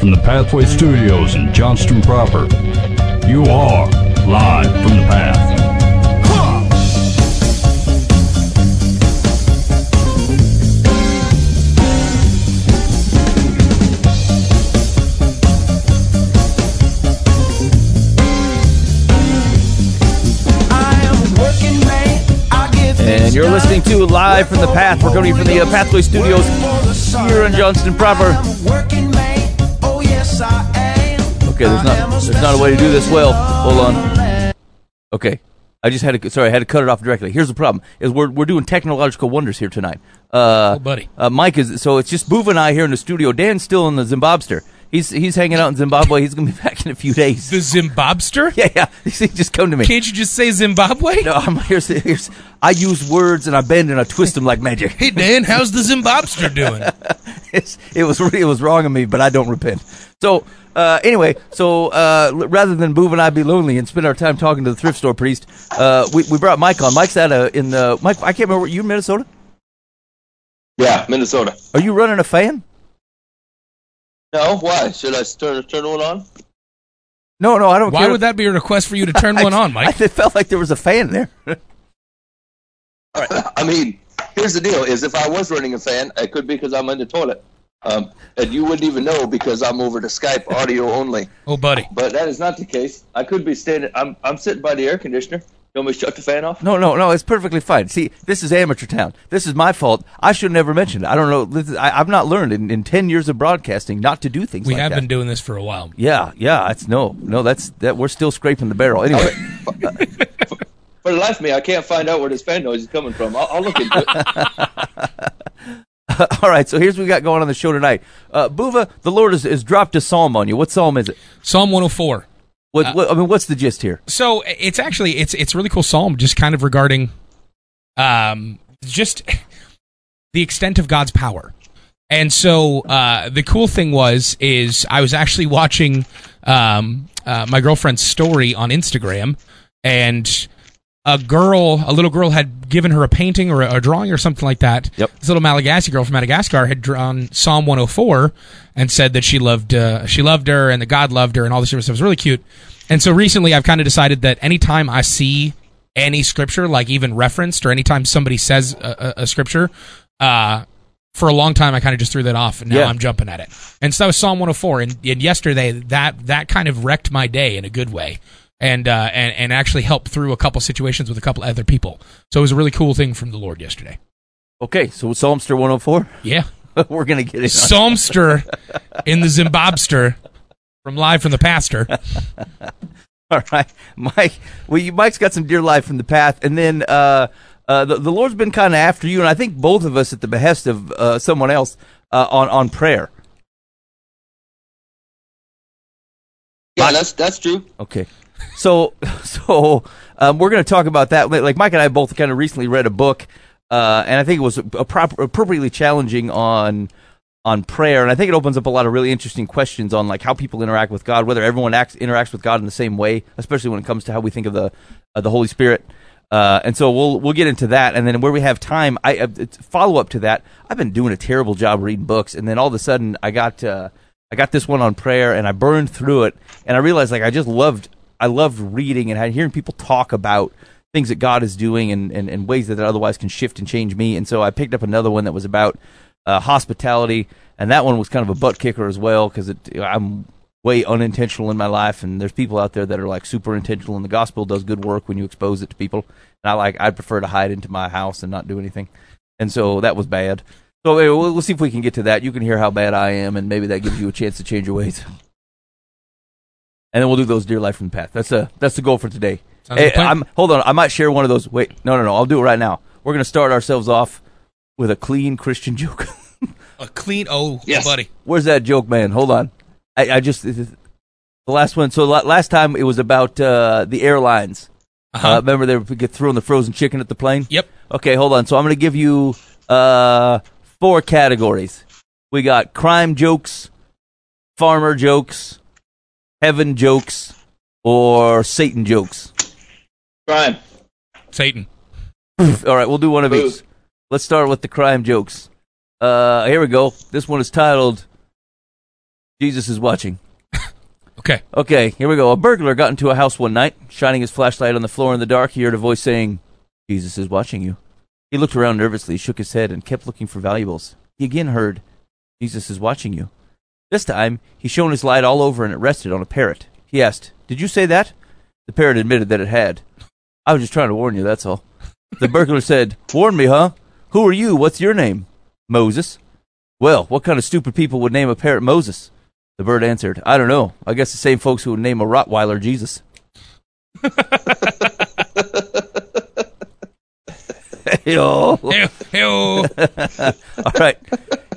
from the Pathway Studios in Johnston proper. You are live from the path. And you're listening to Live from the Path. We're coming from the uh, Pathway Studios here in Johnston proper. Okay, there's not there's not a way to do this well. Hold on. Okay. I just had to sorry, I had to cut it off directly. Here's the problem: is we're we're doing technological wonders here tonight. Uh, Oh, buddy. uh, Mike is so it's just Boova and I here in the studio. Dan's still in the Zimbabster. He's he's hanging out in Zimbabwe. He's gonna be back in a few days. The Zimbabster? Yeah, yeah. He just come to me. Can't you just say Zimbabwe? No, I'm here's, here's I use words and I bend and I twist them like magic. Hey Dan, how's the Zimbabster doing? it's, it was it was wrong of me, but I don't repent. So uh, anyway, so uh, l- rather than Boov and I be lonely and spend our time talking to the thrift store priest, uh, we we brought Mike on. Mike's at a in the Mike. I can't remember. You in Minnesota? Yeah, Minnesota. Are you running a fan? No, why? Should I turn turn one on? No, no, I don't. Why care. would that be a request for you to turn one on, Mike? I, it felt like there was a fan there. I mean, here's the deal: is if I was running a fan, it could be because I'm in the toilet, um, and you wouldn't even know because I'm over to Skype audio only. Oh, buddy. But that is not the case. I could be standing. I'm I'm sitting by the air conditioner. You want me to shut the fan off? No, no, no. It's perfectly fine. See, this is amateur town. This is my fault. I should have never mentioned it. I don't know. This is- I, I've not learned in, in ten years of broadcasting not to do things. We like have that. been doing this for a while. Yeah, yeah. It's no, no. That's that. We're still scraping the barrel. Anyway, For the life of me, I can't find out where this fan noise is coming from. I'll, I'll look into it. all right. So here's what we got going on the show tonight. Uh, Boova, the Lord has, has dropped a psalm on you. What psalm is it? Psalm 104. What, what I mean, what's the gist here? So it's actually it's it's a really cool psalm, just kind of regarding, um, just the extent of God's power. And so uh, the cool thing was is I was actually watching um, uh, my girlfriend's story on Instagram, and a girl, a little girl, had given her a painting or a, a drawing or something like that. Yep. This little Malagasy girl from Madagascar had drawn Psalm 104 and said that she loved uh, she loved her and that God loved her and all this sort of stuff. It was really cute. And so recently, I've kind of decided that anytime I see any scripture, like even referenced, or anytime somebody says a, a, a scripture, uh, for a long time I kind of just threw that off, and now Yeah. I'm jumping at it. And so that was Psalm 104, and, and yesterday that that kind of wrecked my day in a good way, and uh, and and actually help through a couple situations with a couple other people. So it was a really cool thing from the Lord yesterday. Okay, so Psalmster 104. Yeah, We're gonna get it. Psalmster in the Zimbabster from live from the pastor. All right, Mike. Well, you, Mike's got some dear life from the path, and then uh, uh, the, the Lord's been kind of after you, and I think both of us at the behest of uh, someone else uh, on on prayer. Yeah, that's that's true. Okay. So, so um, we're going to talk about that. Like Mike and I both kind of recently read a book, uh, and I think it was appro- appropriately challenging on on prayer, and I think it opens up a lot of really interesting questions on like how people interact with God, whether everyone acts interacts with God in the same way, especially when it comes to how we think of the uh, the Holy Spirit. Uh, and so we'll we'll get into that, and then where we have time, I uh, follow up to that. I've been doing a terrible job reading books, and then all of a sudden I got uh, I got this one on prayer, and I burned through it, and I realized like I just loved I loved reading and hearing people talk about things that God is doing and, and, and ways that otherwise can shift and change me. And so I picked up another one that was about uh, hospitality, and that one was kind of a butt kicker as well because I'm way unintentional in my life, and there's people out there that are like super intentional, and the gospel does good work when you expose it to people. And I like I'd prefer to hide into my house and not do anything, and so that was bad. So anyway, we'll, we'll see if we can get to that. You can hear how bad I am, and maybe that gives you a chance to change your ways. And then we'll do those dear life from the path. That's a that's the goal for today. Hey, like a plan. I'm, hold on, I might share one of those. Wait, no, no, no. I'll do it right now. We're gonna start ourselves off with a clean Christian joke. A clean oh, Yes. buddy. Where's that joke, man? Hold on. I, I just the last one. So last time it was about uh, the airlines. Uh-huh. Uh, remember they would get throwing the frozen chicken at the plane. yep. Okay, hold on. So I'm going to give you uh, four categories. We got crime jokes, farmer jokes, heaven jokes, or Satan jokes. Crime. Satan. All right, we'll do one of Boo. each. Let's start with the crime jokes. Uh, here we go. This one is titled Jesus is watching. Okay. Okay, here we go. A burglar got into a house one night. Shining his flashlight on the floor in the dark, he heard a voice saying, Jesus is watching you. He looked around nervously, shook his head, and kept looking for valuables. He again heard, Jesus is watching you. This time, he shone his light all over and it rested on a parrot. He asked, Did you say that? The parrot admitted that it had. I was just trying to warn you, that's all. The burglar said, Warn me, huh? Who are you? What's your name? Moses. Well, what kind of stupid people would name a parrot Moses? The bird answered, I don't know. I guess the same folks who would name a Rottweiler Jesus. Hey-o. Hey, hey-o. All right,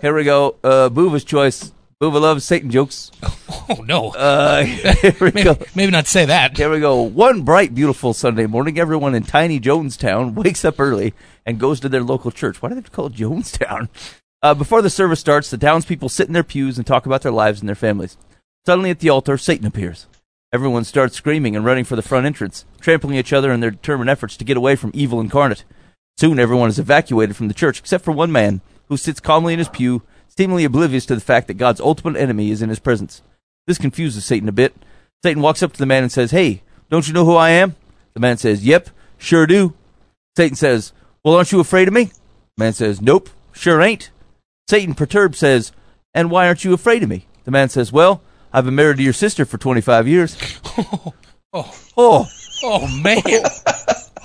here we go. Uh, Boova's choice. Boova loves Satan jokes. oh no. Uh, here we go. maybe, maybe not say that. Here we go. One bright, beautiful Sunday morning, everyone in tiny Jonestown wakes up early and goes to their local church. Why do they call it Jonestown? Uh, before the service starts, the townspeople sit in their pews and talk about their lives and their families. Suddenly, at the altar, Satan appears. Everyone starts screaming and running for the front entrance, trampling each other in their determined efforts to get away from evil incarnate. Soon, everyone is evacuated from the church except for one man who sits calmly in his pew, seemingly oblivious to the fact that God's ultimate enemy is in his presence. This confuses Satan a bit. Satan walks up to the man and says, Hey, don't you know who I am? The man says, Yep, sure do. Satan says, Well, aren't you afraid of me? The man says, Nope, sure ain't. Satan, perturbed, says, And why aren't you afraid of me? The man says, Well, I've been married to your sister for 25 years. Oh, Oh, oh man,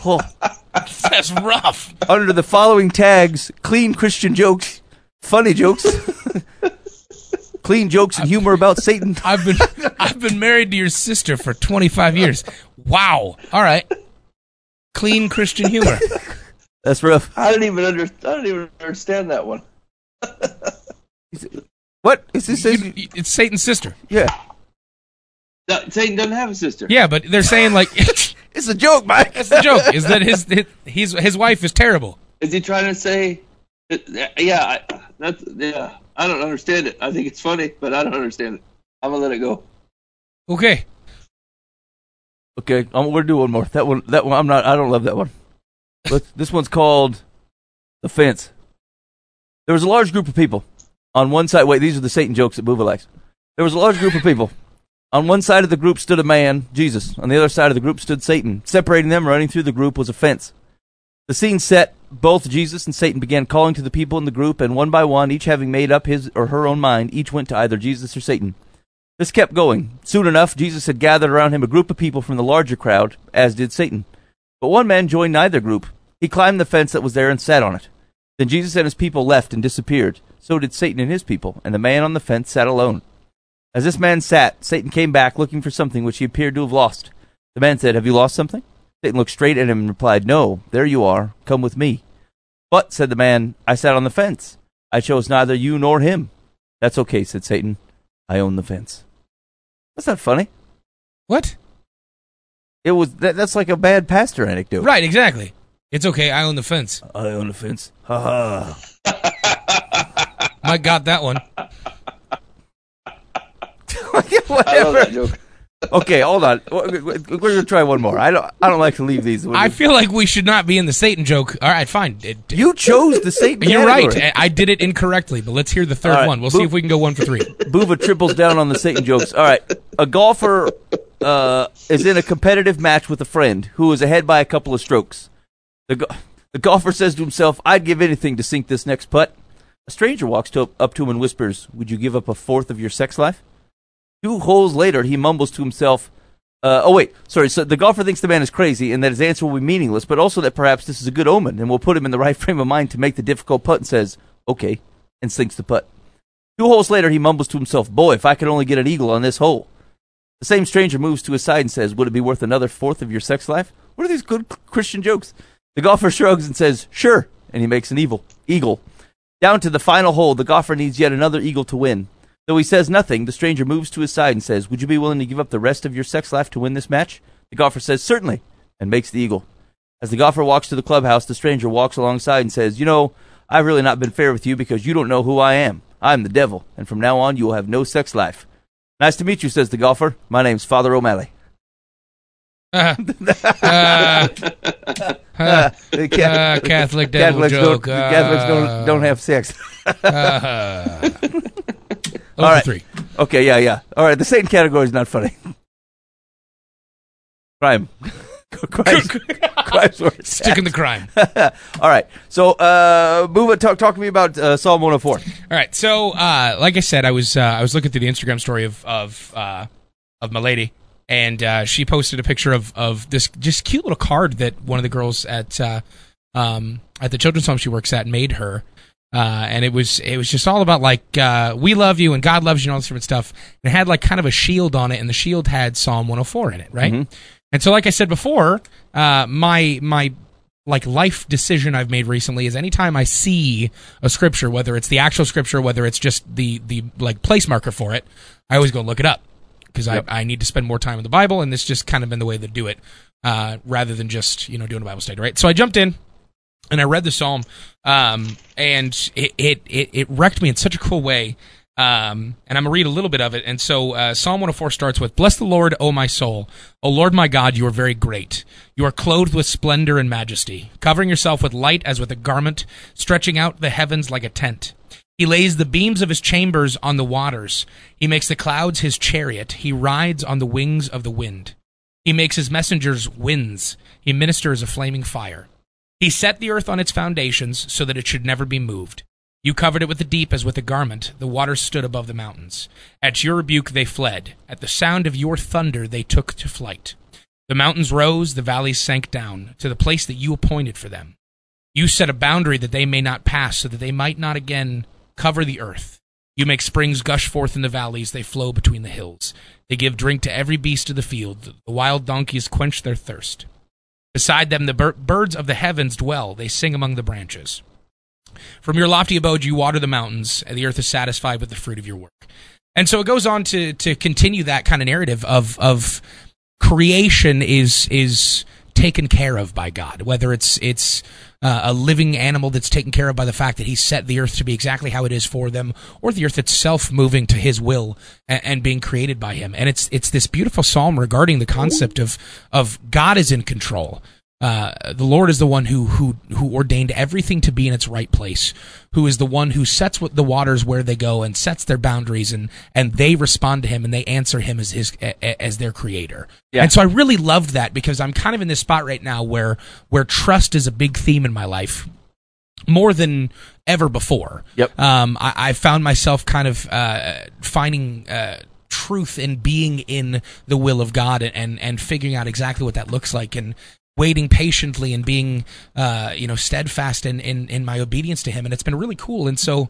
oh. that's rough. Under the following tags clean Christian jokes, funny jokes, clean jokes and humor about Satan. I've been I've been married to your sister for 25 years. Wow. All right. Clean Christian humor. That's rough. I don't even under, I don't even understand that one. What? Is this? You- you- It's Satan's sister. Yeah. No, Satan doesn't have a sister. Yeah, but they're saying like It's a joke, Mike. that's the joke is that his his his wife is terrible. Is he trying to say? Yeah, I, that's yeah. I don't understand it. I think it's funny, but I don't understand it. I'm gonna let it go. Okay. Okay, we're gonna do one more. That one. That one. I'm not. I don't love that one. Let's, this one's called the fence. There was a large group of people on one side. Wait, these are the Satan jokes that Boova likes. There was a large group of people. On one side of the group stood a man, Jesus. On the other side of the group stood Satan. Separating them, running through the group, was a fence. The scene set, both Jesus and Satan began calling to the people in the group, and one by one, each having made up his or her own mind, each went to either Jesus or Satan. This kept going. Soon enough, Jesus had gathered around him a group of people from the larger crowd, as did Satan. But one man joined neither group. He climbed the fence that was there and sat on it. Then Jesus and his people left and disappeared. So did Satan and his people, and the man on the fence sat alone. As this man sat, Satan came back looking for something which he appeared to have lost. The man said, Have you lost something? Satan looked straight at him and replied, No, there you are. Come with me. But, said the man, I sat on the fence. I chose neither you nor him. That's okay, said Satan. I own the fence. That's not funny. What? It was that, that's like a bad pastor anecdote. Right, exactly. It's okay. I own the fence. I own the fence. Ha ha. Mike got that one. I love Whatever. that joke. Okay, hold on. We're gonna try one more. I don't. I don't like to leave these. I feel like we should not be in the Satan joke. All right, fine. It- you chose the Satan. You're right. category. I I did it incorrectly, but let's hear the third right. one. We'll see if we can go one for three. Boova triples down on the Satan jokes. All right, a golfer uh, is in a competitive match with a friend who is ahead by a couple of strokes. The go- the golfer says to himself, "I'd give anything to sink this next putt." A stranger walks to, up to him and whispers, "Would you give up a fourth of your sex life?" Two holes later, he mumbles to himself, uh, "Oh wait, sorry." So the golfer thinks the man is crazy and that his answer will be meaningless, but also that perhaps this is a good omen and will put him in the right frame of mind to make the difficult putt. And says, "Okay," and sinks the putt. Two holes later, he mumbles to himself, Boy, if I could only get an eagle on this hole. The same stranger moves to his side and says, Would it be worth another fourth of your sex life? What are these good Christian jokes? The golfer shrugs and says, Sure, and he makes an evil eagle. Down to the final hole, the golfer needs yet another eagle to win. Though he says nothing, the stranger moves to his side and says, Would you be willing to give up the rest of your sex life to win this match? The golfer says, Certainly, and makes the eagle. As the golfer walks to the clubhouse, the stranger walks alongside and says, You know, I've really not been fair with you because you don't know who I am. I'm the devil, and from now on you will have no sex life. Nice to meet you, says the golfer. My name's Father O'Malley. Uh, uh, uh, uh, Catholic devil Catholics, joke. don't, Catholics uh, don't, don't have sex. All right. three. Okay, yeah, yeah. All right, the Satan category is not funny. Crime. Crime's, crime's where it's Stick in the crime. All right, so uh, move it. Talk, talk to me about uh, Psalm 104. All right. So, uh, like I said, I was uh, I was looking through the Instagram story of of uh, of my lady, and uh, she posted a picture of of this just cute little card that one of the girls at uh, um, at the children's home she works at made her. Uh, and it was it was just all about like uh, we love you and God loves you and all this different stuff. And it had like kind of a shield on it, and the shield had Psalm 104 in it, right? And so, like I said before, uh, my my like life decision I've made recently is anytime I see a scripture, whether it's the actual scripture, whether it's just the the like place marker for it, I always go look it up because Yep. I, I need to spend more time in the Bible, and this just kind of been the way to do it, uh, rather than just you know doing a Bible study, right? So I jumped in and I read the psalm, um, and it, it it wrecked me in such a cool way. Um, and I'm gonna read a little bit of it. And so uh, Psalm 104 starts with, "Bless the Lord, O my soul, O Lord my God, you are very great. You are clothed with splendor and majesty, covering yourself with light as with a garment, stretching out the heavens like a tent." He lays the beams of his chambers on the waters. He makes the clouds his chariot. He rides on the wings of the wind. He makes his messengers winds. He ministers a flaming fire. He set the earth on its foundations so that it should never be moved. You covered it with the deep as with a garment. The waters stood above the mountains. At your rebuke they fled. At the sound of your thunder they took to flight. The mountains rose, the valleys sank down to the place that you appointed for them. You set a boundary that they may not pass, so that they might not again cover the earth. You make springs gush forth in the valleys, they flow between the hills. They give drink to every beast of the field. The wild donkeys quench their thirst. Beside them, the bir- birds of the heavens dwell. They sing among the branches. From your lofty abode, you water the mountains, and the earth is satisfied with the fruit of your work. And so it goes on to to continue that kind of narrative of of creation is is taken care of by God, whether it's it's uh, a living animal that's taken care of by the fact that He set the earth to be exactly how it is for them, or the earth itself moving to His will and, and being created by Him. And it's it's this beautiful psalm regarding the concept of of God is in control. Uh, the Lord is the one who who who ordained everything to be in its right place, who is the one who sets the waters where they go and sets their boundaries, and and they respond to Him and they answer Him as His as their Creator. Yeah. And so I really loved that because I'm kind of in this spot right now where where trust is a big theme in my life, more than ever before. Yep. Um, I, I found myself kind of uh, finding. Uh, truth in being in the will of God and, and and figuring out exactly what that looks like and waiting patiently and being uh you know steadfast in in, in my obedience to him and it's been really cool and so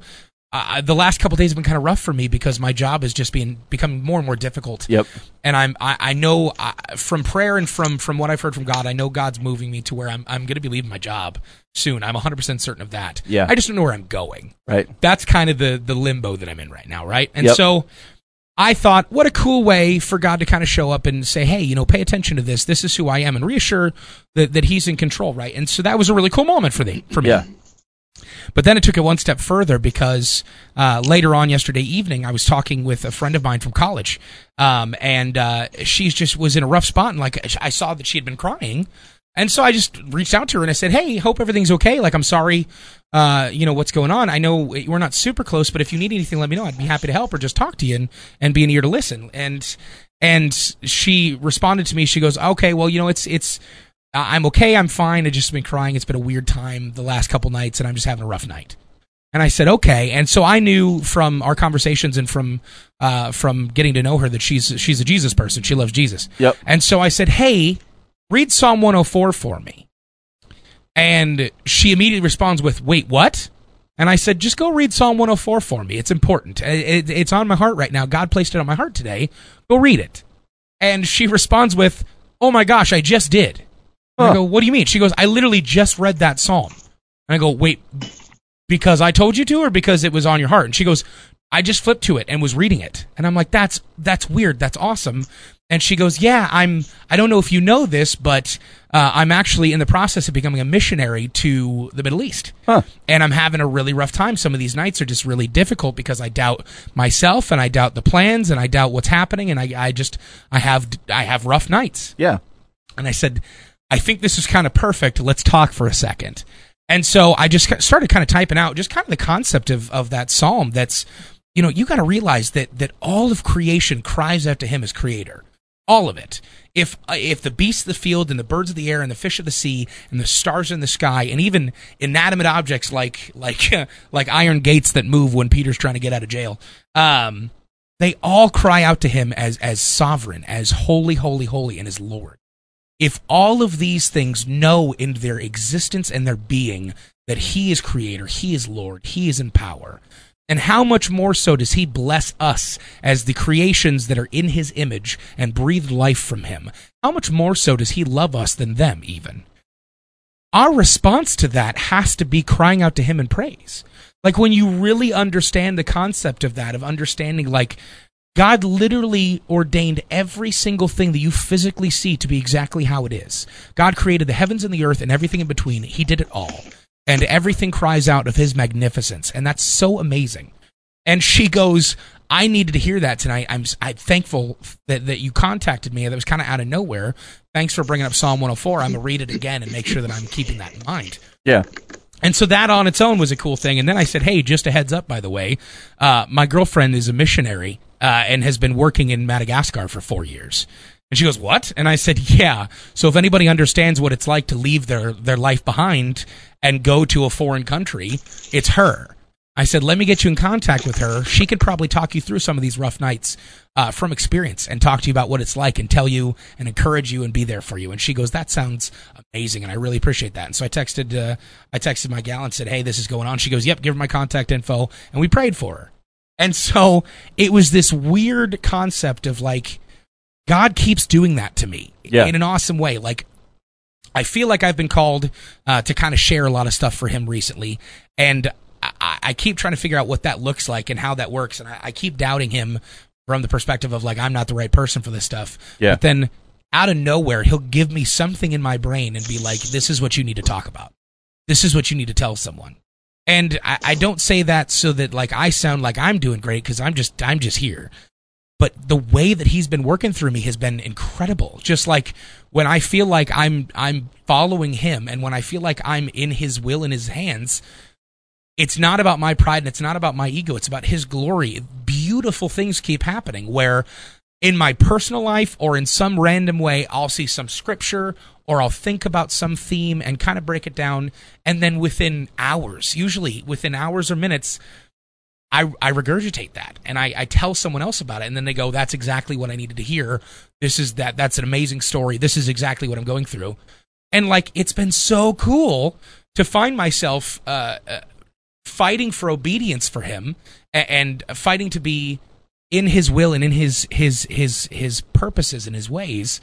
uh, the last couple days have been kind of rough for me because my job is just being becoming more and more difficult Yep. and I'm I, I know uh, from prayer and from from what I've heard from God, I know God's moving me to where I'm I'm going to be leaving my job soon. I'm 100 percent certain of that. Yeah. I just don't know where I'm going. Right. That's kind of the the limbo that I'm in right now, right? And Yep. so I thought, what a cool way for God to kind of show up and say, hey, you know, pay attention to this. This is who I am, and reassure that that He's in control, right? And so that was a really cool moment for me. For me. Yeah. But then it took it one step further because uh, later on yesterday evening, I was talking with a friend of mine from college, um, and uh, she just was in a rough spot, and like I saw that she had been crying, and so I just reached out to her and I said, "Hey, hope everything's okay. Like I'm sorry, uh, you know what's going on. I know we're not super close, but if you need anything, let me know. I'd be happy to help or just talk to you and and be an ear to listen." And and she responded to me. She goes, "Okay, well, you know, it's it's." I- I'm okay. I'm fine. I just been crying. It's been a weird time the last couple nights, and I'm just having a rough night. And I said, okay. And so I knew from our conversations and from uh, from getting to know her that she's she's a Jesus person. She loves Jesus. Yep. And so I said, hey, read Psalm 104 for me. And she immediately responds with, wait, what? And I said, just go read Psalm 104 for me. It's important. It- it- it's on my heart right now. God placed it on my heart today. Go read it. And she responds with, oh my gosh, I just did. And I go, what do you mean? She goes, I literally just read that psalm. And I go, wait, because I told you to, or because it was on your heart? And she goes, I just flipped to it and was reading it. And I'm like, that's that's weird. That's awesome. And she goes, yeah, I'm. I don't know if you know this, but uh, I'm actually in the process of becoming a missionary to the Middle East. Huh. And I'm having a really rough time. Some of these nights are just really difficult because I doubt myself and I doubt the plans and I doubt what's happening and I, I just I have I have rough nights. Yeah. And I said, I think this is kind of perfect. Let's talk for a second. And so I just started kind of typing out just kind of the concept of, of that psalm that's you know, you got to realize that that all of creation cries out to him as creator. All of it. If uh, if the beasts of the field and the birds of the air and the fish of the sea and the stars in the sky and even inanimate objects like like like iron gates that move when Peter's trying to get out of jail, um, they all cry out to him as as sovereign, as holy, holy, holy, and as Lord. If all of these things know in their existence and their being that he is creator, he is Lord, he is in power, and how much more so does he bless us as the creations that are in his image and breathe life from him? How much more so does he love us than them, even? Our response to that has to be crying out to him in praise. Like when you really understand the concept of that, of understanding, like, God literally ordained every single thing that you physically see to be exactly how it is. God created the heavens and the earth and everything in between. He did it all and everything cries out of his magnificence. And that's so amazing. And she goes i needed to hear that tonight. I'm i'm thankful that, that you contacted me. That was kind of out of nowhere. Thanks for bringing up psalm 104 i'm going to read it again and make sure that i'm keeping that in mind. Yeah. and so that on its own was a cool thing. And then I said, hey, just a heads up, by the way, uh, my girlfriend is a missionary uh, and has been working in Madagascar for four years. And she goes, what? And I said, yeah. So if anybody understands what it's like to leave their, their life behind and go to a foreign country, it's her. I said, let me get you in contact with her. She could probably talk you through some of these rough nights uh, from experience and talk to you about what it's like and tell you and encourage you and be there for you. And she goes, that sounds amazing, and I really appreciate that. And so I texted, uh, I texted my gal and said, hey, this is going on. She goes, yep, give her my contact info, and we prayed for her. And so it was this weird concept of like, God keeps doing that to me Yeah. in an awesome way. Like I feel like I've been called uh, to kind of share a lot of stuff for him recently, and I, I keep trying to figure out what that looks like and how that works, and I, I keep doubting him from the perspective of like I'm not the right person for this stuff. Yeah. But then out of nowhere, he'll give me something in my brain and be like, "This is what you need to talk about. This is what you need to tell someone." And I, I don't say that so that like I sound like I'm doing great because I'm just I'm just here but the way that he's been working through me has been incredible. Just like when i feel like i'm i'm following him and when i feel like i'm in his will in his hands it's not about my pride and it's not about my ego. It's about his glory. Beautiful things keep happening where in my personal life or in some random way i'll see some scripture or i'll think about some theme and kind of break it down. And then within hours usually within hours or minutes I, I regurgitate that and I, I tell someone else about it and then they go that's exactly what i needed to hear. This is that that's an amazing story. This is exactly what i'm going through. And like it's been so cool to find myself uh, uh, fighting for obedience for him a- and fighting to be in his will and in his his his his purposes and his ways.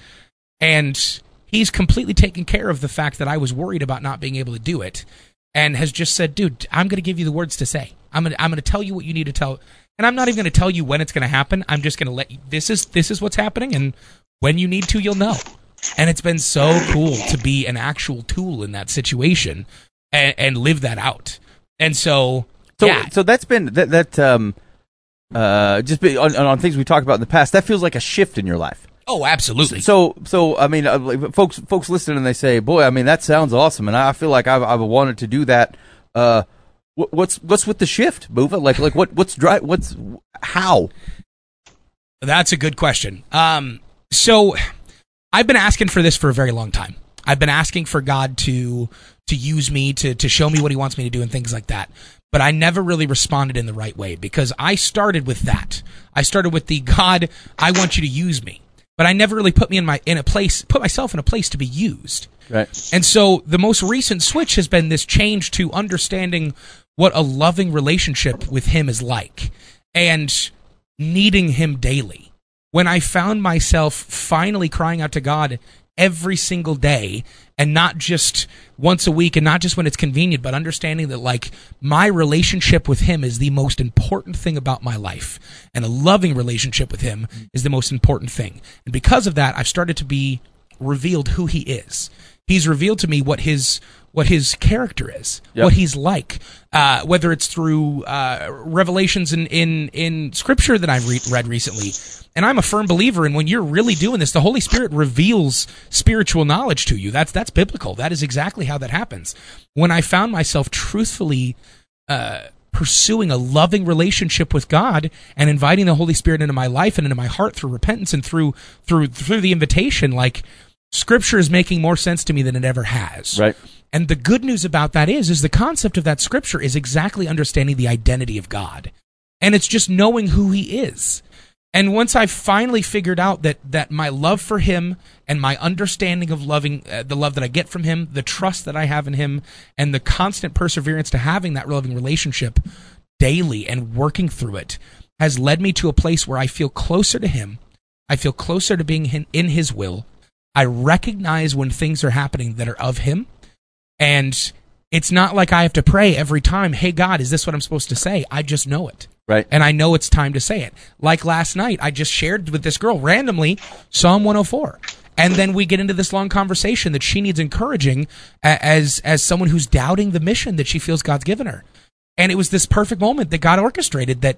And he's completely taken care of the fact that I was worried about not being able to do it and has just said, "Dude, I'm going to give you the words to say. I'm going to I'm to tell you what you need to tell." And I'm not even going to tell you when it's going to happen. I'm just going to let you this is this is what's happening and when you need to, you'll know. And it's been so cool to be an actual tool in that situation and, and live that out. And so, So yeah, so that's been that that um uh just be, on on things we talked about in the past. That feels like a shift in your life. oh, absolutely. So so I mean, uh, folks folks listen and they say, "Boy, I mean that sounds awesome," and I feel like I've I've wanted to do that. Uh, what, what's what's with the shift, Boova? Like like what what's dry? What's how? That's a good question. Um, so I've been asking for this for a very long time. I've been asking for God to to use me to to show me what He wants me to do and things like that. But I never really responded in the right way because I started with that. I started with the God, I want you to use me. But I never really put me in my in a place, put myself in a place to be used. Right. And so the most recent switch has been this change to understanding what a loving relationship with him is like and needing him daily. When I found myself finally crying out to God every single day and not just once a week and not just when it's convenient, but understanding that like my relationship with him is the most important thing about my life and a loving relationship with him is the most important thing. And because of that, I've started to be revealed who he is. He's revealed to me what his what his character is, Yep. what he's like, uh, whether it's through uh, revelations in, in in scripture that I've re- read recently. And I'm a firm believer in when you're really doing this, the Holy Spirit reveals spiritual knowledge to you. That's that's biblical. That is exactly how that happens. When I found myself truthfully uh, pursuing a loving relationship with God and inviting the Holy Spirit into my life and into my heart through repentance and through through through the invitation, like Scripture is making more sense to me than it ever has. Right. And the good news about that is, is the concept of that Scripture is exactly understanding the identity of God, and it's just knowing who He is. And once I finally figured out that that my love for him and my understanding of loving uh, the love that I get from him, the trust that I have in him, and the constant perseverance to having that loving relationship daily and working through it has led me to a place where I feel closer to him. I feel closer to being in, in his will. I recognize when things are happening that are of him. And it's not like I have to pray every time, hey, God, is this what I'm supposed to say? I just know it. Right. And I know it's time to say it. Like last night, I just shared with this girl randomly Psalm 104. And then we get into this long conversation that she needs encouraging as as someone who's doubting the mission that she feels God's given her. And it was this perfect moment that God orchestrated that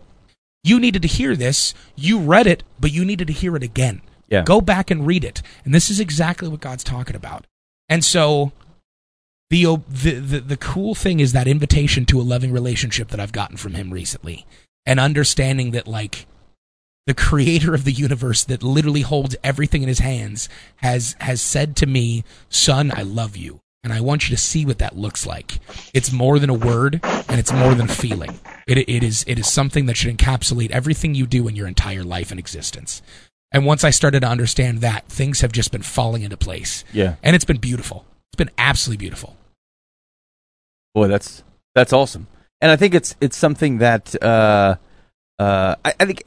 you needed to hear this. You read it, but you needed to hear it again. Yeah. Go back and read it. And this is exactly what God's talking about. And so the, the the the cool thing is that invitation to a loving relationship that I've gotten from him recently and understanding that like the creator of the universe that literally holds everything in his hands has has said to me son i love you and i want you to see what that looks like. It's more than a word and it's more than a feeling. It, it is it is something that should encapsulate everything you do in your entire life and existence. And once i started to understand that things have just been falling into place. Yeah. and it's been beautiful it's been absolutely beautiful Boy, that's that's awesome. And I think it's it's something that uh, uh, I, I think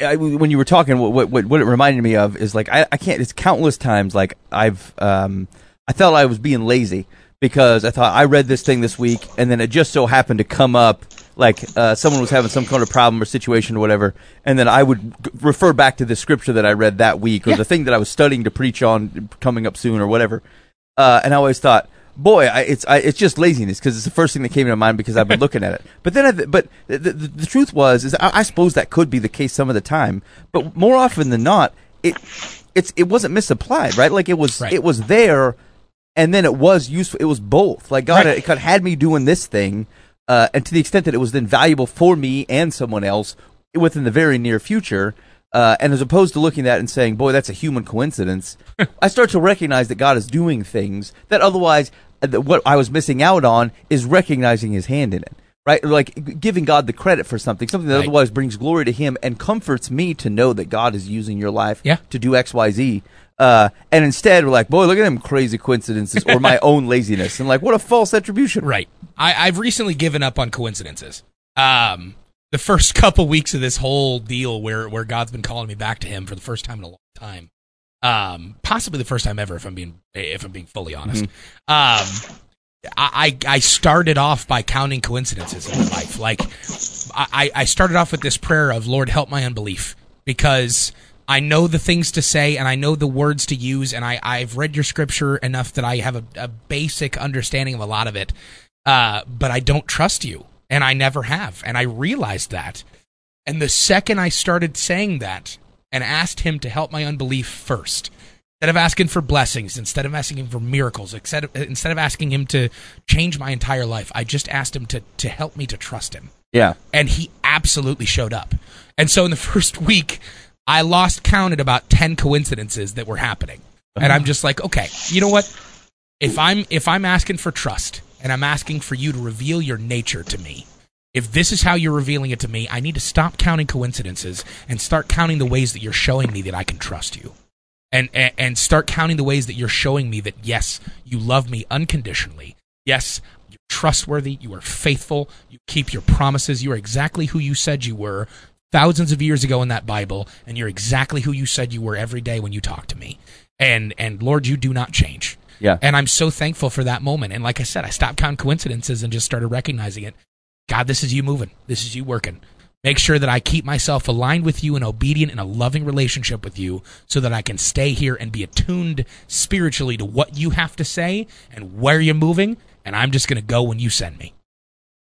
I, when you were talking, what, what what it reminded me of is like I, I can't. It's countless times like I've um, I felt I was being lazy because I thought I read this thing this week and then it just so happened to come up like uh, someone was having some kind of problem or situation or whatever, and then I would g- refer back to the scripture that I read that week or Yeah. the thing that I was studying to preach on coming up soon or whatever. Uh, and I always thought, boy, I, it's I, it's just laziness because it's the first thing that came to mind because I've been looking at it. But then, I, but the, the, the truth was, is I, I suppose that could be the case some of the time, but more often than not, it it's it wasn't misapplied, right? Like it was Right. it was there, and then it was useful. It was both. Like God, Right. it kind of had me doing this thing, uh, and to the extent that it was then valuable for me and someone else within the very near future. Uh, and as opposed to looking at that and saying, "Boy, that's a human coincidence," I start to recognize that God is doing things that otherwise, uh, that what I was missing out on is recognizing His hand in it, right? Like giving God the credit for something, something that Right. otherwise brings glory to Him and comforts me to know that God is using your life Yeah. to do X, Y, Z. Uh, and instead, we're like, "Boy, look at them crazy coincidences," or my own laziness, and like, what a false attribution, Right. I, I've recently given up on coincidences. Um, the first couple weeks of this whole deal where, where God's been calling me back to him for the first time in a long time. Um, possibly the first time ever, if I'm being, if I'm being fully honest. Um, I, I started off by counting coincidences in my life. Like, I, I started off with this prayer of, Lord, help my unbelief. Because I know the things to say and I know the words to use, and I, I've read your scripture enough that I have a, a basic understanding of a lot of it. Uh, but I don't trust you, and I never have. And I realized that. And the second I started saying that and asked him to help my unbelief first, instead of asking for blessings, instead of asking him for miracles, instead of, instead of asking him to change my entire life, I just asked him to, to help me to trust him. Yeah, And he absolutely showed up. And so in the first week, I lost count at about 10 coincidences that were happening. And I'm just like, okay, you know what? If I'm if I'm asking for trust and I'm asking for you to reveal your nature to me, if this is how you're revealing it to me, I need to stop counting coincidences and start counting the ways that you're showing me that I can trust you. And, and and start counting the ways that you're showing me that yes, you love me unconditionally. Yes, you're trustworthy, you are faithful, you keep your promises, you are exactly who you said you were thousands of years ago in that Bible, and you're exactly who you said you were every day when you talk to me. And and Lord, you do not change. Yeah. And I'm so thankful for that moment. And like I said, I stopped counting coincidences and just started recognizing it. God, this is you moving. This is you working. Make sure that I keep myself aligned with you and obedient in a loving relationship with you so that I can stay here and be attuned spiritually to what you have to say and where you're moving. And I'm just going to go when you send me.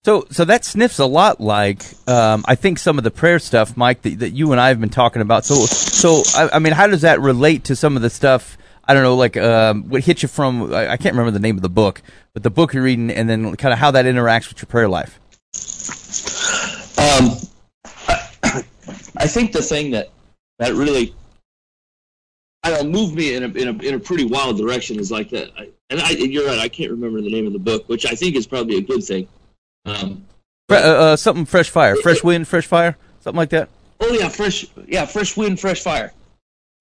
So, so that sniffs a lot like um, I think some of the prayer stuff, Mike, that, that you and I have been talking about. So, so I, I mean, how does that relate to some of the stuff? I don't know, like um, what hit you from? I, I can't remember the name of the book, but the book you're reading, and then kind of how that interacts with your prayer life. Um, I, think the thing that that really I don't moved me in a, in a in a pretty wild direction is like that. I, and I, you're right. I can't remember the name of the book, which I think is probably a good thing. Um, uh, uh, something fresh fire, fresh wind, fresh fire, something like that. Oh yeah, fresh yeah, fresh wind, fresh fire.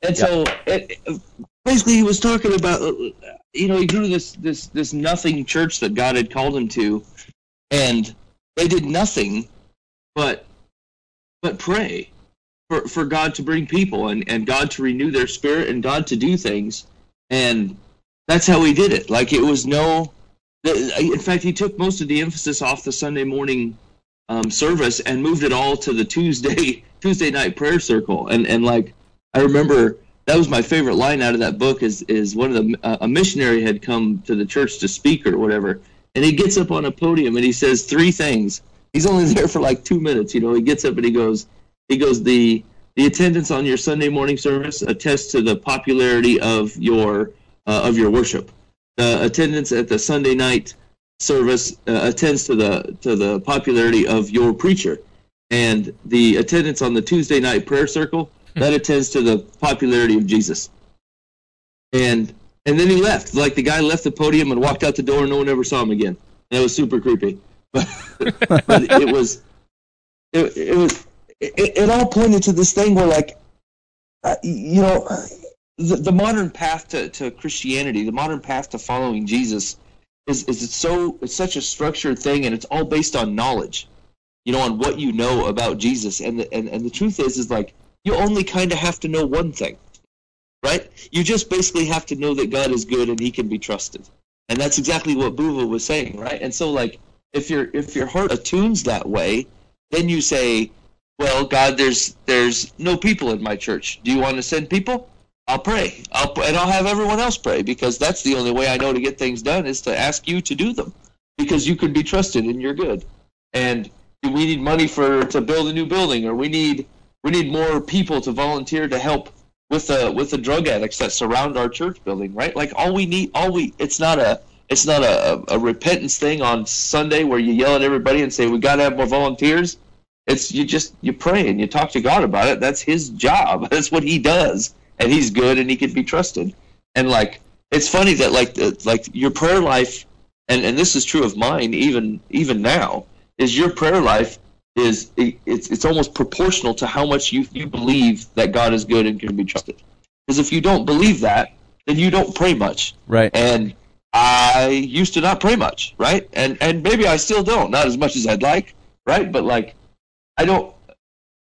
And so it, it- basically, he was talking about you know he grew this this this nothing church that God had called him to, and they did nothing but but pray for for God to bring people and and God to renew their spirit and God to do things, and that's how he did it. Like it was no. In fact, he took most of the emphasis off the Sunday morning um, service and moved it all to the Tuesday Tuesday night prayer circle. And and like I remember that was my favorite line out of that book is is one of the uh, a missionary had come to the church to speak or whatever, and he gets up on a podium and he says three things. He's only there for like two minutes, you know. He gets up and he goes he goes the the attendance on your Sunday morning service attests to the popularity of your uh, of your worship. The attendance at the Sunday night service uh, attends to the to the popularity of your preacher, and the attendance on the Tuesday night prayer circle that attends to the popularity of Jesus. And and then he left. Like the guy left the podium and walked out the door, and no one ever saw him again. That was super creepy. But, but it was it, it was it, it all pointed to this thing where like uh, you know the, the modern path to, to Christianity, the modern path to following Jesus is, is it's so it's such a structured thing and it's all based on knowledge you know on what you know about jesus and the, and, and the truth is is like you only kind of have to know one thing right? You just basically have to know that god is good and he can be trusted. And that's exactly what Boova was saying right? And so like if your if your heart attunes that way then you say well god there's there's no people in my church. Do you want to send people? I'll pray. I'll and I'll have everyone else pray because that's the only way I know to get things done is to ask you to do them because you can be trusted and you're good. And we need money for to build a new building or we need we need more people to volunteer to help with the with the drug addicts that surround our church building, right? Like all we need all we it's not a it's not a, a repentance thing on Sunday where you yell at everybody and say we got to have more volunteers. It's you just you pray and you talk to God about it. That's his job. That's what he does and he's good and he can be trusted. And like it's funny that like like your prayer life, and and this is true of mine even even now is your prayer life is it, it's it's almost proportional to how much you you believe that God is good and can be trusted. Because if you don't believe that, then you don't pray much. Right. And I used to not pray much, right? And and maybe I still don't, not as much as I'd like, right? But like I don't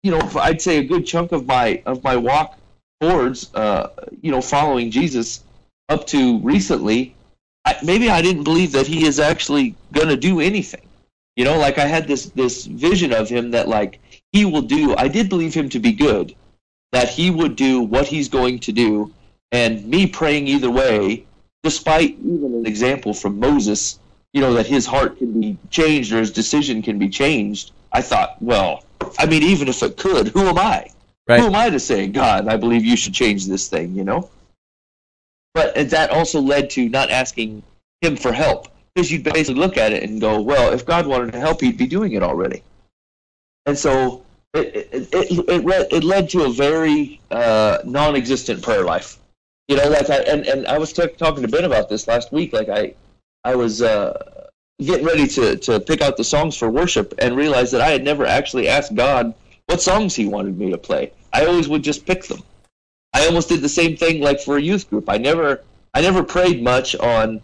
you know, I'd say a good chunk of my of my walk towards uh, you know following Jesus up to recently, I, maybe I didn't believe that he is actually going to do anything. You know, like I had this this vision of him that like he will do. I did believe him to be good, that he would do what he's going to do, and me praying either way, despite even an example from Moses, you know, that his heart can be changed or his decision can be changed. I thought, well, I mean, even if it could, who am I? Right. Who am I to say, God, I believe you should change this thing, you know? But uh, that also led to not asking him for help. Because you'd basically look at it and go, well, if God wanted to help, he'd be doing it already. And so it, it, it, it, led, it led to a very uh, non existent prayer life. You know, like I, and, and I was t- talking to Ben about this last week. Like I, I was uh, getting ready to, to pick out the songs for worship and realized that I had never actually asked God what songs he wanted me to play. I always would just pick them. I almost did the same thing like for a youth group. I never I never prayed much on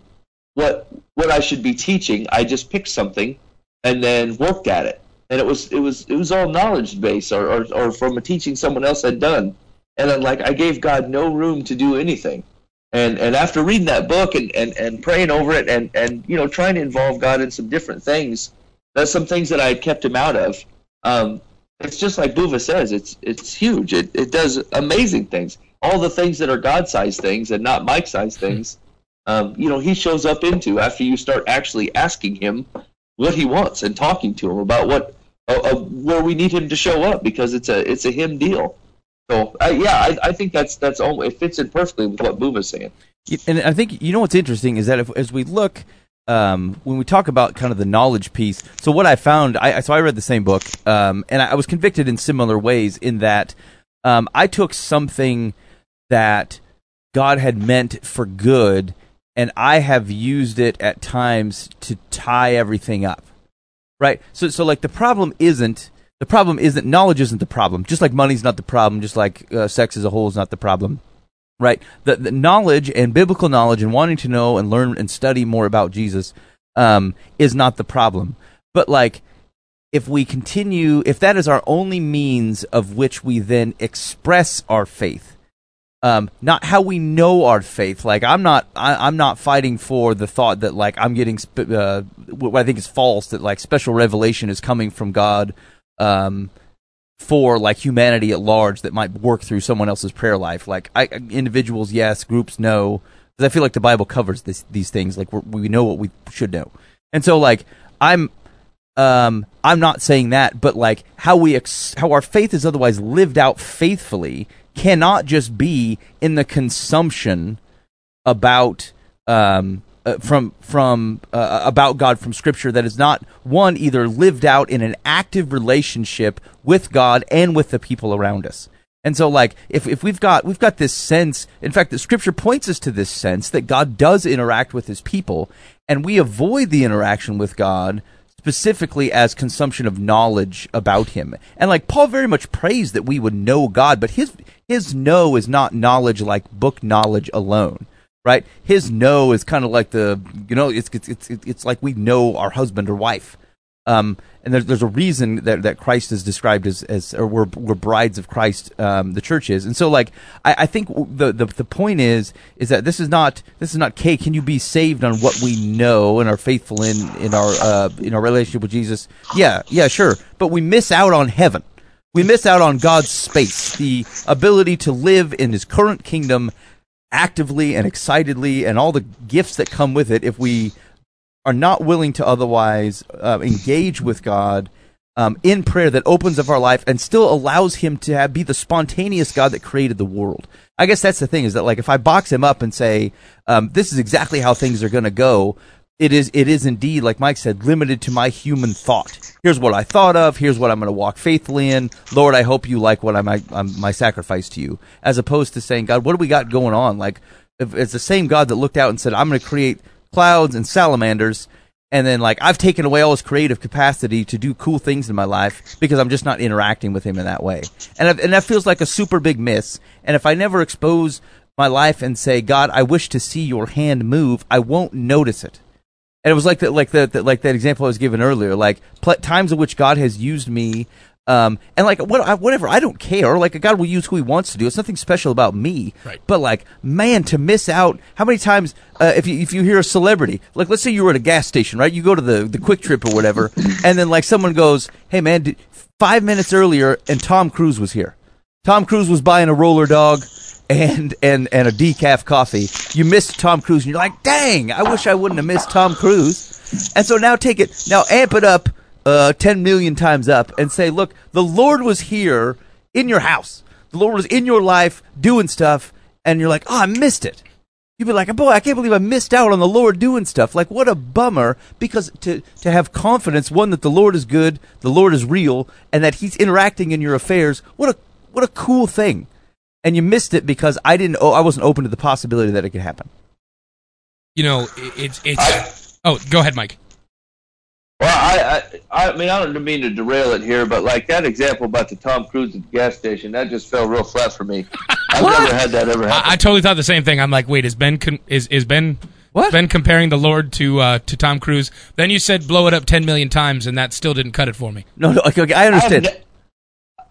what what I should be teaching. I just picked something and then worked at it. And it was it was it was all knowledge based or, or, or from a teaching someone else had done. And then like I gave God no room to do anything. And and after reading that book and, and, and praying over it and, and you know trying to involve God in some different things, there's some things that I had kept him out of. Um, it's just like Boova says, it's it's huge. It it does amazing things. All the things that are God sized things and not Mike sized things, um, you know, he shows up into after you start actually asking him what he wants and talking to him about what uh, uh, where we need him to show up because it's a it's a him deal. So uh, yeah, I, I think that's that's all. It fits in perfectly with what Boova's saying. And I think you know what's interesting is that if, as we look um, when we talk about kind of the knowledge piece. So what I found, I so I read the same book, um, and I was convicted in similar ways in that um, I took something that God had meant for good, and I have used it at times to tie everything up. Right. So so like the problem isn't the problem isn't knowledge isn't the problem. Just like money's not the problem. Just like uh, sex as a whole is not the problem right? The, the knowledge and biblical knowledge and wanting to know and learn and study more about Jesus um, is not the problem. But like, if we continue, if that is our only means of which we then express our faith, um, not how we know our faith. Like I'm not, I, am not fighting for the thought that like I'm getting sp- uh, what I think is false. That like special revelation is coming from God. Um, for like humanity at large that might work through someone else's prayer life. Like I, individuals, yes, groups, no. Because I feel like the Bible covers this, these things. Like we know what we should know, and so like I'm, um, I'm not saying that, but like how we ex- how our faith is otherwise lived out faithfully cannot just be in the consumption about um uh, from from uh, about God from Scripture that is not one either lived out in an active relationship with God and with the people around us. And so, like, if, if we've got we've got this sense, in fact, the Scripture points us to this sense that God does interact with His people, and we avoid the interaction with God specifically as consumption of knowledge about Him. And like Paul very much prays that we would know God, but his his know is not knowledge like book knowledge alone right? His know is kind of like the you know it's it's it's, it's like we know our husband or wife. Um, and there's there's a reason that, that Christ is described as, as or we're, we're brides of Christ, um, the church is, and so like I, I think the, the the point is is that this is not this is not Kay. Can you be saved on what we know and are faithful in in our uh, in our relationship with Jesus? Yeah, yeah, sure. But we miss out on heaven. We miss out on God's space, the ability to live in His current kingdom actively and excitedly and all the gifts that come with it if we are not willing to otherwise uh, engage with God um, in prayer that opens up our life and still allows Him to have, be the spontaneous God that created the world. I guess that's the thing is that like if I box Him up and say um, this is exactly how things are going to go, it is it is indeed like Mike said limited to my human thought. Here's what I thought of. Here's what I'm going to walk faithfully in. Lord, I hope you like what I'm, I'm my sacrifice to you. As opposed to saying, God, what do we got going on? Like it's the same God that looked out and said, I'm going to create clouds and salamanders, and then like I've taken away all his creative capacity to do cool things in my life because I'm just not interacting with him in that way. And I've, and that feels like a super big miss. And if I never expose my life and say, God, I wish to see your hand move, I won't notice it and it was like that, like the, like that example I was given earlier, like pl- times in which God has used me, um, and like what, I, whatever, I don't care. Like a God will use who He wants to do. It's nothing special about me. Right. But like, man, to miss out. How many times, uh, if you if you hear a celebrity, like let's say you were at a gas station, right? You go to the the QuikTrip or whatever, and then like someone goes, "Hey man, did, five minutes earlier, and Tom Cruise was here. Tom Cruise was buying a roller dog." and and and a decaf coffee. You missed Tom Cruise, and you're like, "Dang! I wish I wouldn't have missed Tom Cruise." And so now take it, now amp it up, uh, ten million times up, and say, "Look, the Lord was here in your house. The Lord was in your life doing stuff, and you're like, oh, I missed it." You'd be like, boy, I can't believe I missed out on the Lord doing stuff. Like, what a bummer. Because to, to have confidence, one, that the Lord is good, the Lord is real, and that He's interacting in your affairs, what a, what a cool thing and you missed it because I didn't. Oh, I wasn't open to the possibility that it could happen. You know, it's it's. Oh, go ahead, Mike. Well, I, I I mean I don't mean to derail it here, but like that example about the Tom Cruise at the gas station, that just fell real flat for me. I've never had that ever happen. I, I, totally thought the same thing. I'm like, wait, is Ben con- is is Ben what? Ben comparing the Lord to uh, to Tom Cruise? Then you said blow it up ten million times, and that still didn't cut it for me. No, no, okay, okay I understand.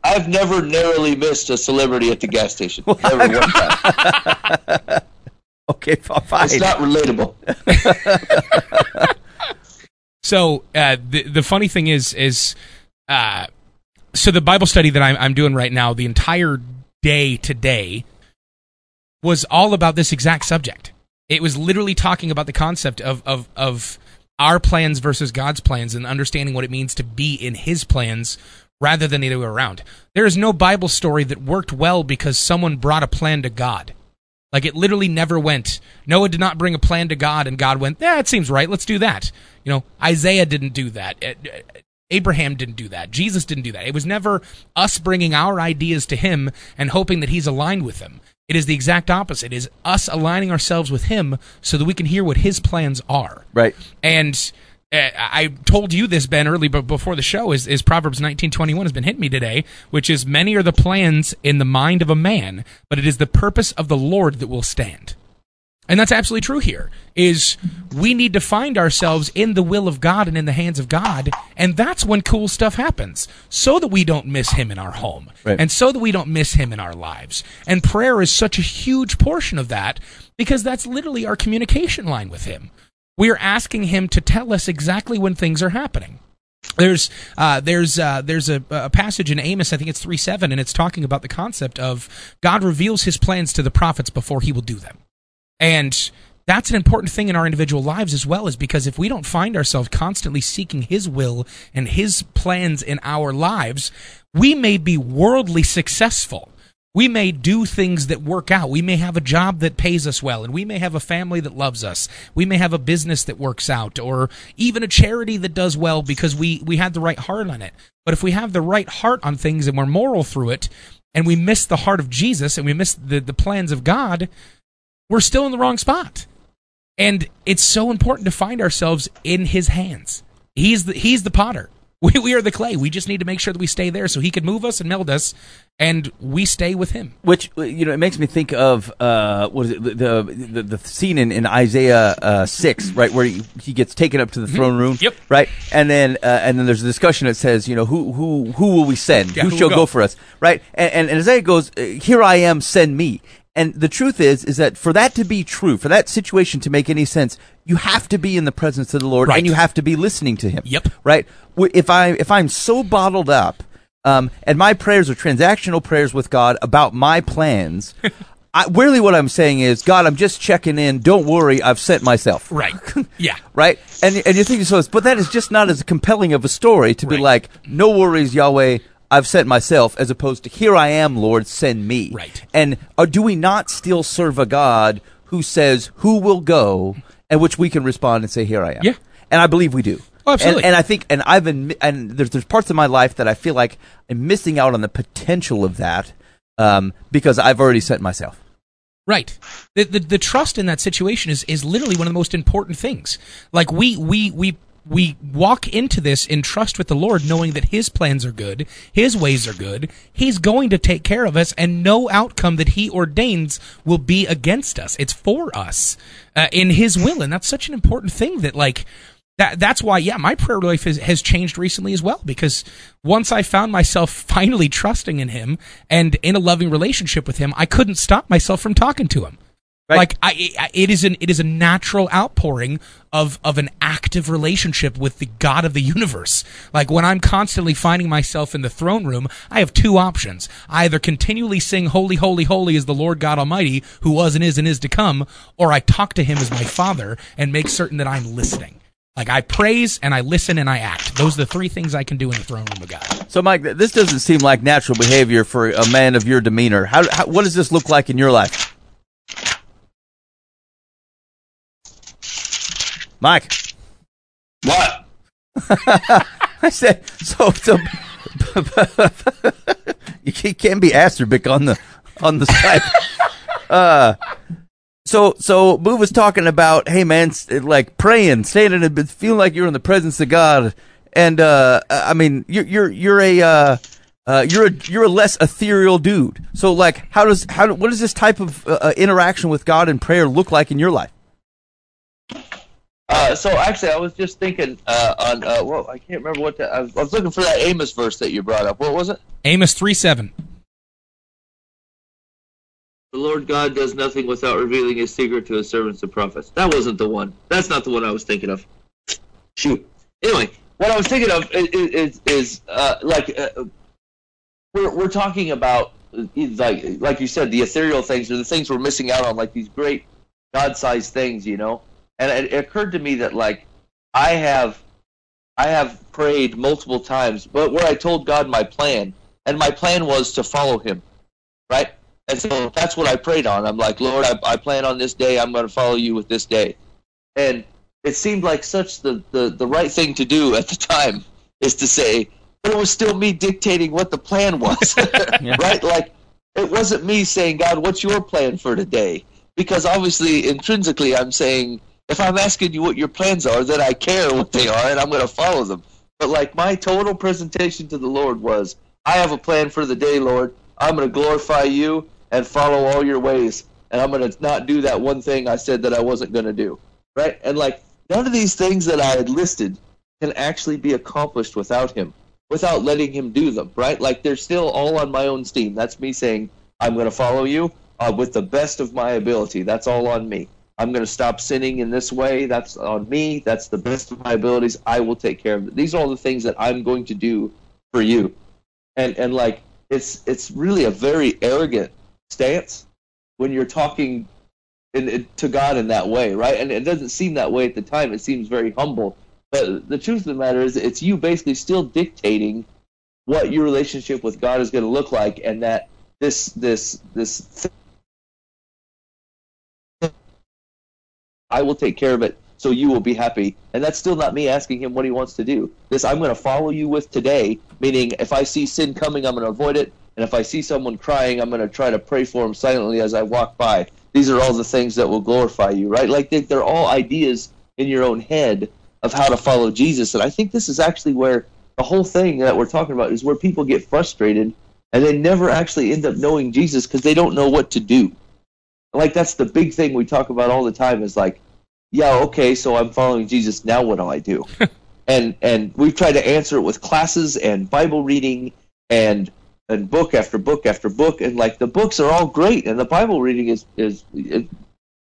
I've never narrowly missed a celebrity at the gas station. Never one time. okay, fine. It's not relatable. so uh, the the funny thing is is uh, so the Bible study that I'm, I'm doing right now, the entire day today was all about this exact subject. It was literally talking about the concept of of of our plans versus God's plans and understanding what it means to be in His plans rather than the other way around. There is no Bible story that worked well because someone brought a plan to God. Like it literally never went. Noah did not bring a plan to God, and God went, "Yeah, it seems right. Let's do that." You know, Isaiah didn't do that. Uh, uh, Abraham didn't do that. Jesus didn't do that. It was never us bringing our ideas to him and hoping that he's aligned with them. It is the exact opposite. It is us aligning ourselves with him so that we can hear what his plans are. Right. And uh, I told you this, Ben, early but before the show is, is Proverbs nineteen twenty one has been hitting me today, which is many are the plans in the mind of a man, but it is the purpose of the Lord that will stand. And that's absolutely true here. Is we need to find ourselves in the will of God and in the hands of God, and that's when cool stuff happens. So that we don't miss him in our home. Right. And so that we don't miss him in our lives. And prayer is such a huge portion of that because that's literally our communication line with him. We are asking him to tell us exactly when things are happening. There's uh, there's uh, there's a, a passage in Amos, I think it's three seven, and it's talking about the concept of God reveals His plans to the prophets before He will do them. And that's an important thing in our individual lives as well, is because if we don't find ourselves constantly seeking His will and His plans in our lives, we may be worldly successful. We may do things that work out. We may have a job that pays us well, and we may have a family that loves us. We may have a business that works out, or even a charity that does well because we, we had the right heart on it. But if we have the right heart on things and we're moral through it, and we miss the heart of Jesus and we miss the, the plans of God, we're still in the wrong spot. And it's so important to find ourselves in his hands. He's the, he's the potter. We, we are the clay. We just need to make sure that we stay there so he can move us and meld us, and we stay with him. Which you know, it makes me think of uh, what is it? The the, the scene in, in Isaiah uh, six, right, where he, he gets taken up to the throne room, Yep. right, and then uh, and then there's a discussion that says, you know, who who who will we send? Yeah, who who shall go? go? for us? Right, and, and, and Isaiah goes, "Here I am, send me." And the truth is, is that for that to be true, for that situation to make any sense, you have to be in the presence of the Lord, Right. and you have to be listening to Him. Yep. Right. If I if I'm so bottled up, um, and my prayers are transactional prayers with God about my plans. I, really, what I'm saying is, God, I'm just checking in. Don't worry, I've sent myself. Right. Yeah. Right, and and you're thinking so, but that is just not as compelling of a story to be like, no worries, Yahweh, I've sent myself, as opposed to here I am, Lord, send me. Right. And uh, do we not still serve a God who says, "Who will go?" and which we can respond and say, "Here I am." Yeah. and I believe we do. Oh, absolutely. And, and I think, and I've been, and there's there's parts of my life that I feel like I'm missing out on the potential of that um, because I've already sent myself. Right. The, the the trust in that situation is is literally one of the most important things. Like we we we we walk into this in trust with the Lord, knowing that His plans are good, His ways are good. He's going to take care of us, and no outcome that He ordains will be against us. It's for us uh, in His will, and that's such an important thing that like. That, that's why, yeah, my prayer life has, has changed recently as well. Because once I found myself finally trusting in Him and in a loving relationship with Him, I couldn't stop myself from talking to Him. Right. Like I, I- it is an it is a natural outpouring of of an active relationship with the God of the universe. Like when I'm constantly finding myself in the throne room, I have two options: I either continually sing "Holy, Holy, Holy" is the Lord God Almighty, who was and is and is to come, or I talk to Him as my Father and make certain that I'm listening. Like I praise and I listen and I act. Those are the three things I can do in the throne room of God. So, Mike, this doesn't seem like natural behavior for a man of your demeanor. How, how what does this look like in your life, Mike? What? I said so. So you can't- be Asterbic on the on the Skype. uh, so so Boo was talking about, hey man, like praying, standing, and feeling like you're in the presence of God, and uh, I mean, you're you're you're a. Uh, uh, you're a you're a less ethereal dude. So like, how does how what does this type of uh, interaction with God and prayer look like in your life? Uh, so actually, I was just thinking uh, on uh, well, I can't remember what the, I, was, I was looking for that Amos verse that you brought up. What was it? Amos three seven. The Lord God does nothing without revealing His secret to His servants and prophets. That wasn't the one. That's not the one I was thinking of. Shoot. Anyway, what I was thinking of is is, is uh, like uh, we're we're talking about uh, like like you said the ethereal things or the things we're missing out on, like these great God-sized things, you know. And it, it occurred to me that like I have I have prayed multiple times, but where I told God my plan, and my plan was to follow Him, right? And so that's what I prayed on. I'm like, Lord, I, I plan on this day. I'm going to follow you with this day. And it seemed like such the, the, the right thing to do at the time is to say, but it was still me dictating what the plan was. right? Like, it wasn't me saying, God, what's your plan for today? Because obviously, intrinsically, I'm saying, if I'm asking you what your plans are, then I care what they are and I'm going to follow them. But like my total presentation to the Lord was, I have a plan for the day, Lord. I'm going to glorify you and follow all your ways. And I'm going to not do that one thing I said that I wasn't going to do. Right? And like none of these things that I had listed can actually be accomplished without him, without letting him do them. Right? Like they're still all on my own steam. That's me saying, I'm going to follow you uh, with the best of my ability. That's all on me. I'm going to stop sinning in this way. That's on me. That's the best of my abilities. I will take care of it. These are all the things that I'm going to do for you. And and like it's it's really a very arrogant stance when you're talking in, in, to God in that way, right? And it doesn't seem that way at the time. It seems very humble. But the truth of the matter is, it's you basically still dictating what your relationship with God is going to look like, and that this this this I will take care of it so you will be happy. And that's still not me asking him what he wants to do. This I'm going to follow you with today, meaning if I see sin coming, I'm going to avoid it. And if I see someone crying, I'm going to try to pray for them silently as I walk by. These are all the things that will glorify you, right? Like they're all ideas in your own head of how to follow Jesus. And I think this is actually where the whole thing that we're talking about is where people get frustrated and they never actually end up knowing Jesus because they don't know what to do like that's the big thing we talk about all the time is like yeah okay so i'm following jesus now what do i do? And and we've tried to answer it with classes and bible reading and and book after book after book and like the books are all great and the bible reading is is, is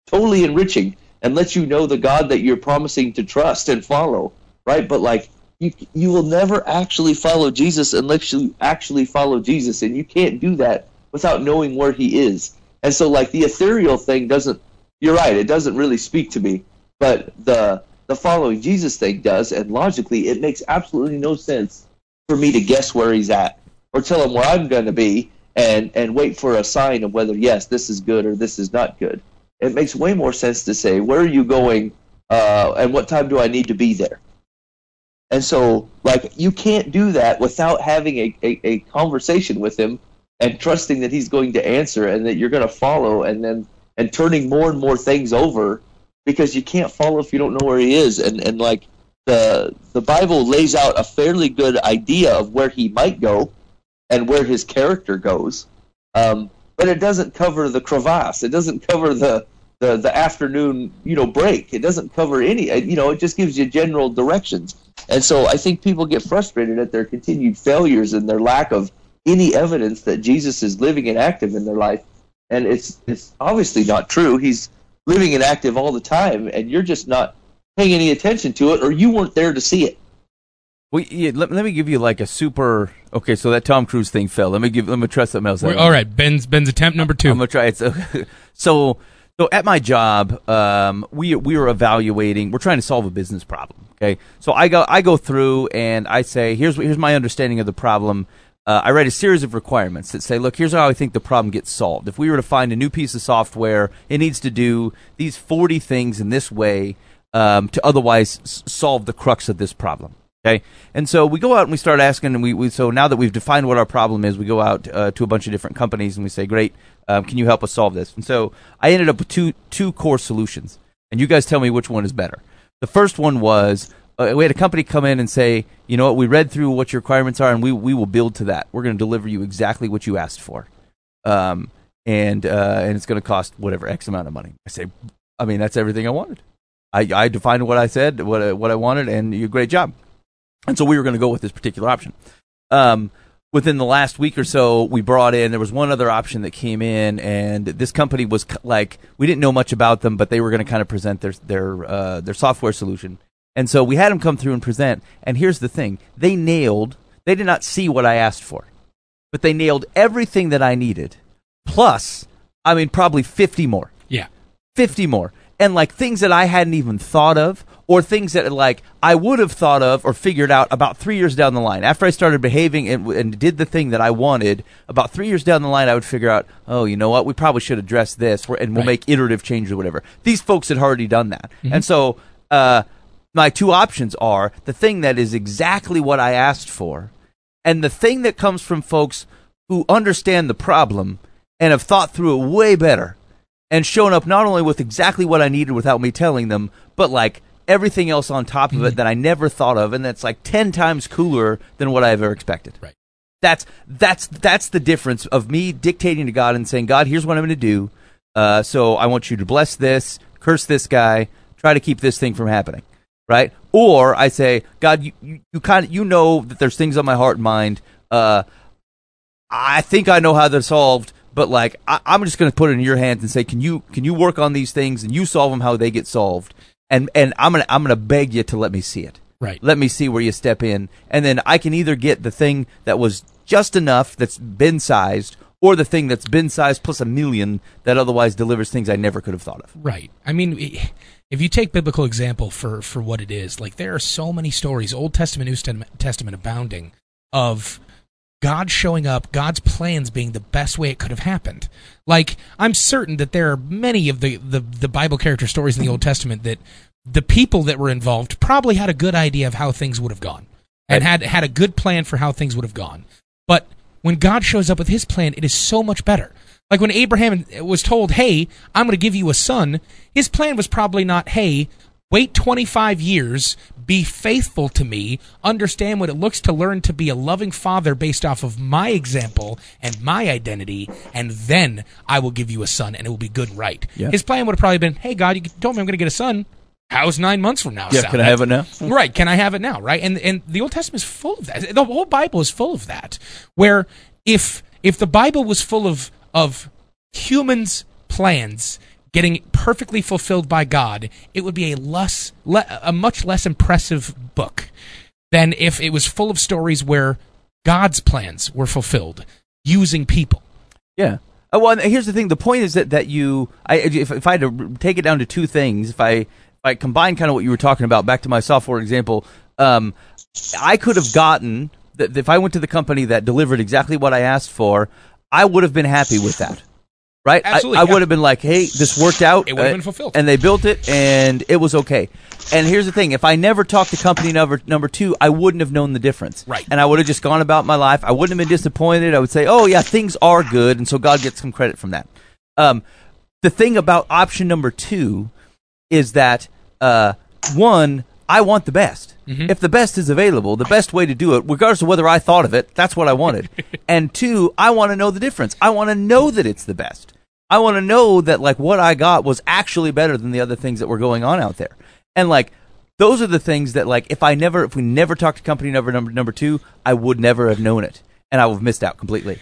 totally enriching and lets you know the god that you're promising to trust and follow right? But like you you will never actually follow jesus unless you actually follow jesus and you can't do that without knowing where he is. And so like the ethereal thing doesn't you're right, it doesn't really speak to me, but the the following Jesus thing does, and logically it makes absolutely no sense for me to guess where he's at or tell him where I'm going to be and and wait for a sign of whether yes this is good or this is not good. It makes way more sense to say where are you going uh, and what time do I need to be there. And so like you can't do that without having a, a, a conversation with him and trusting that he's going to answer and that you're going to follow and then and turning more and more things over because you can't follow if you don't know where he is. And and like the the bible lays out a fairly good idea of where he might go and where his character goes. Um, but it doesn't cover the crevasse. It doesn't cover the the, the afternoon you know break. It doesn't cover any you know it just gives you general directions. And so i think people get frustrated at their continued failures and their lack of any evidence that Jesus is living and active in their life. And it's it's obviously not true. He's living and active all the time, and you're just not paying any attention to it, or you weren't there to see it. Well, yeah, let, let me give you like a super. Okay, so that Tom Cruise thing fell. Let me give. Let me try something else. all right, Ben's Ben's attempt number 2 I'm gonna try it. So, so, so at my job, um, we we are evaluating. We're trying to solve a business problem. Okay, so I go I go through and I say, here's here's my understanding of the problem uh, I write a series of requirements that say, look, here's how I think the problem gets solved. If we were to find a new piece of software, it needs to do these 40 things in this way um, to otherwise s- solve the crux of this problem. Okay, and so we go out and we start asking, and we, we so now that we've defined what our problem is, we go out uh, to a bunch of different companies and we say, great, um, can you help us solve this? And so I ended up with two two core solutions, and you guys tell me which one is better. The first one was uh, we had a company come in and say, you know what, we read through what your requirements are, and we we will build to that. We're going to deliver you exactly what you asked for, um, and uh, and it's going to cost whatever x amount of money. I say, I mean, that's everything I wanted. I, I defined what I said, what I, what I wanted, and you great job. And so we were going to go with this particular option. Um, within the last week or so, we brought in. There was one other option that came in, and this company was like we didn't know much about them, but they were going to kind of present their their uh, their software solution. And so we had them come through and present. And here's the thing they nailed, they did not see what I asked for, but they nailed everything that I needed. Plus, I mean, probably 50 more. Yeah. 50 more. and like things that I hadn't even thought of, or things that like I would have thought of or figured out about three years down the line. After I started behaving and, and did the thing that I wanted, about three years down the line, I would figure out, oh, you know what, we probably should address this, and we'll Right. make iterative changes or whatever. These folks had already done that, and so uh, my two options are the thing that is exactly what I asked for, and the thing that comes from folks who understand the problem and have thought through it way better and shown up not only with exactly what I needed without me telling them, but like everything else on top of it that I never thought of, and that's like ten times cooler than what I ever expected. Right. That's that's that's the difference of me dictating to God and saying, God, here's what I'm going to do. Uh, so I want you to bless this, curse this guy, try to keep this thing from happening, right? Or I say, God, you you, you kind of you know that there's things on my heart and mind. Uh, I think I know how they're solved, but like I, I'm just going to put it in your hands and say, can you can you work on these things and you solve them how they get solved, and and I'm gonna I'm gonna beg you to let me see it. Right. Let me see where you step in, and then I can either get the thing that was just enough that's been sized, or the thing that's been sized plus a million that otherwise delivers things I never could have thought of. Right. I mean, if you take biblical example for for what it is, like there are so many stories, Old Testament, New Testament, Testament abounding of God showing up, God's plans being the best way it could have happened. Like I'm certain that there are many of the the, the Bible character stories in the Old Testament that the people that were involved probably had a good idea of how things would have gone and had had a good plan for how things would have gone. But when God shows up with his plan, it is so much better. Like when Abraham was told, "Hey, I'm going to give you a son," his plan was probably not, "Hey, wait 25 years, be faithful to me, understand what it looks to learn to be a loving father based off of my example and my identity, and then I will give you a son and it will be good right." His plan would have probably been, "Hey, God, you told me I'm going to get a son. How's nine months from now? Yeah, sound? can I have it now? Right. Can I have it now? Right. And and the Old Testament is full of that. The whole Bible is full of that. Where if if the Bible was full of of humans' plans getting perfectly fulfilled by God, it would be a less le, a much less impressive book than if it was full of stories where God's plans were fulfilled using people. Yeah. Uh, well, here's the thing. The point is that that you, I, if, if I had to take it down to two things, if I I combine kind of what you were talking about back to my software example, um, I could have gotten that if I went to the company that delivered exactly what I asked for, I would have been happy with that. Right? I- Absolutely, I, yeah. would have been like, "Hey, this worked out." It would have uh, been fulfilled. and they built it, and it was okay. And here's the thing: if I never talked to company number number two, I wouldn't have known the difference. Right. And I would have just gone about my life. I wouldn't have been disappointed. I would say, "Oh yeah, things are good," and so God gets some credit from that. Um, the thing about option number two is that uh, one, I want the best. If the best is available, the best way to do it, regardless of whether I thought of it, that's what I wanted. and two, I want to know the difference. I want to know that it's the best. I want to know that like what I got was actually better than the other things that were going on out there. And like those are the things that like if I never if we never talked to company number number number two, I would never have known it, and I would have missed out completely.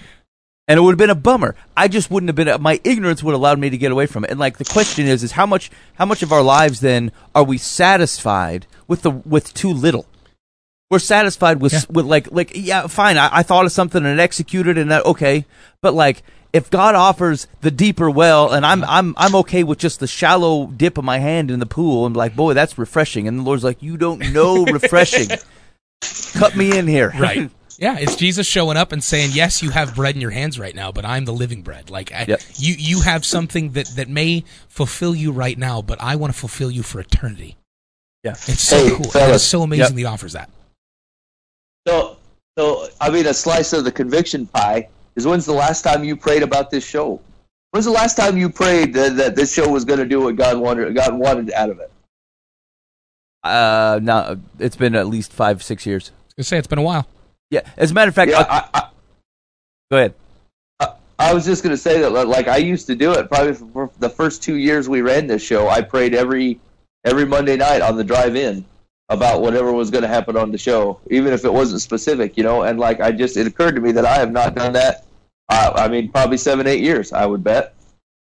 And it would have been a bummer. I just wouldn't have been. My ignorance would have allowed me to get away from it. And like the question is, is how much how much of our lives then are we satisfied with the with too little? We're satisfied with Yeah. with like like yeah, fine. I, I thought of something and executed, and that okay. But like if God offers the deeper well, and I'm I'm I'm okay with just the shallow dip of my hand in the pool, and like boy, that's refreshing. And the Lord's like, you don't know refreshing. Cut me in here, Right. Yeah, it's Jesus showing up and saying, "Yes, you have bread in your hands right now, but I'm the living bread. Like I, Yep. you, you have something that that may fulfill you right now, but I want to fulfill you for eternity." Yeah. It's so Hey, cool. Fellas. it's so amazing that he offers that. So, so I mean, a slice of the conviction pie is when's the last time you prayed about this show? When's the last time you prayed that, that this show was going to do what God wanted? God wanted out of it. Uh, no, it's been at least five six years. I was gonna say it's been a while. Yeah. As a matter of fact, Yeah, I, I, go ahead. I was just going to say that, like I used to do it. Probably for the first two years we ran this show, I prayed every every Monday night on the drive-in about whatever was going to happen on the show, even if it wasn't specific, you know. And like I just, it occurred to me that I have not done that. Uh, I mean, probably seven, eight years, I would bet.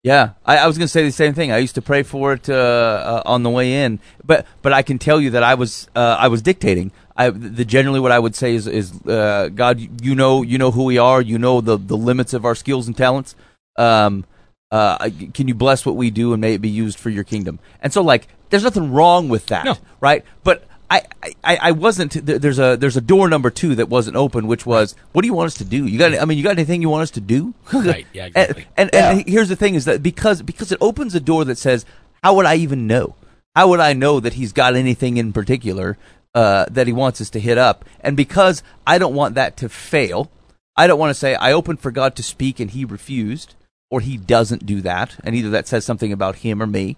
Yeah, I, I was going to say the same thing. I used to pray for it uh, uh, on the way in, but but I can tell you that I was uh, I was dictating. I the generally what I would say is is uh, God, you know you know who we are. You know the the limits of our skills and talents. Um, uh, can you bless what we do and may it be used for your kingdom? And so, like, there's nothing wrong with that, No. right? But I, I, I wasn't. There's a there's a door number two that wasn't open, which was, what do you want us to do? You got? I mean, you got anything you want us to do? Right, yeah, exactly. And, and, and here's the thing: is that because because it opens a door that says, how would I even know? How would I know that he's got anything in particular uh, that he wants us to hit up? And because I don't want that to fail, I don't want to say I opened for God to speak and he refused, or he doesn't do that, and either that says something about him or me.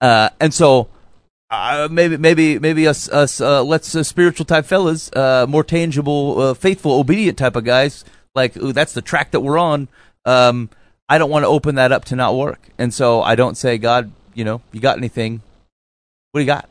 Uh, and so uh, maybe maybe maybe us us uh, let's uh, spiritual type fellas, uh, more tangible, uh, faithful, obedient type of guys. Like ooh, that's the track that we're on. Um, I don't want to open that up to not work, and so I don't say, God, you know, you got anything? What do you got?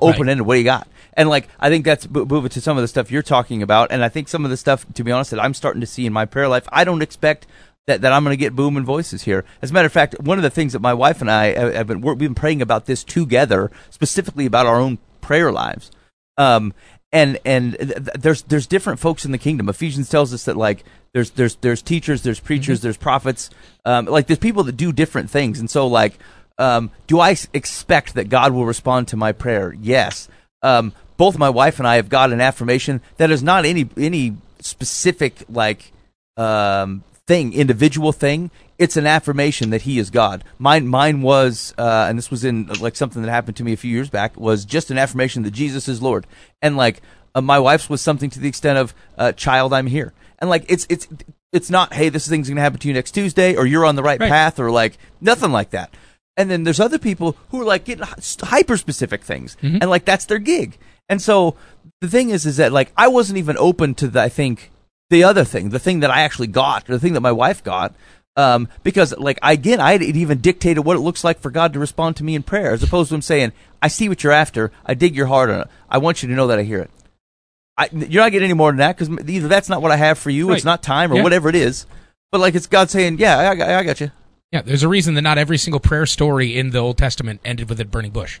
Open ended. What do you got? And like I think that's mo- moving to some of the stuff you're talking about, and I think some of the stuff, to be honest, that I'm starting to see in my prayer life. I don't expect that, that I'm going to get booming voices here. As a matter of fact, one of the things that my wife and I have been we've been praying about this together, specifically about our own prayer lives. Um, and and th- th- there's there's different folks in the kingdom. Ephesians tells us that like there's there's there's teachers, there's preachers, there's prophets. Um, like there's people that do different things, and so like, um, do I expect that God will respond to my prayer? Yes. Um, both my wife and I have got an affirmation that is not any any specific like um, thing, individual thing. It's an affirmation that He is God. Mine, mine was, uh, and this was in like something that happened to me a few years back. Was just an affirmation that Jesus is Lord, and like uh, my wife's was something to the extent of, uh, "Child, I'm here," and like it's it's it's not, "Hey, this thing's going to happen to you next Tuesday," or "You're on the right, Right. path," or like nothing like that. And then there's other people who are like getting hyper specific things, and like that's their gig. And so the thing is, is that like I wasn't even open to the, I think the other thing, the thing that I actually got, or the thing that my wife got, um, because like again, I had even dictated what it looks like for God to respond to me in prayer, as opposed to him saying, "I see what you're after. I dig your heart on it. I want you to know that I hear it." I, you're not getting any more than that because either that's not what I have for you, Right. it's not time, or Yeah. whatever it is. But like it's God saying, "Yeah, I, got- I got you." Yeah, there's a reason that not every single prayer story in the Old Testament ended with a burning bush.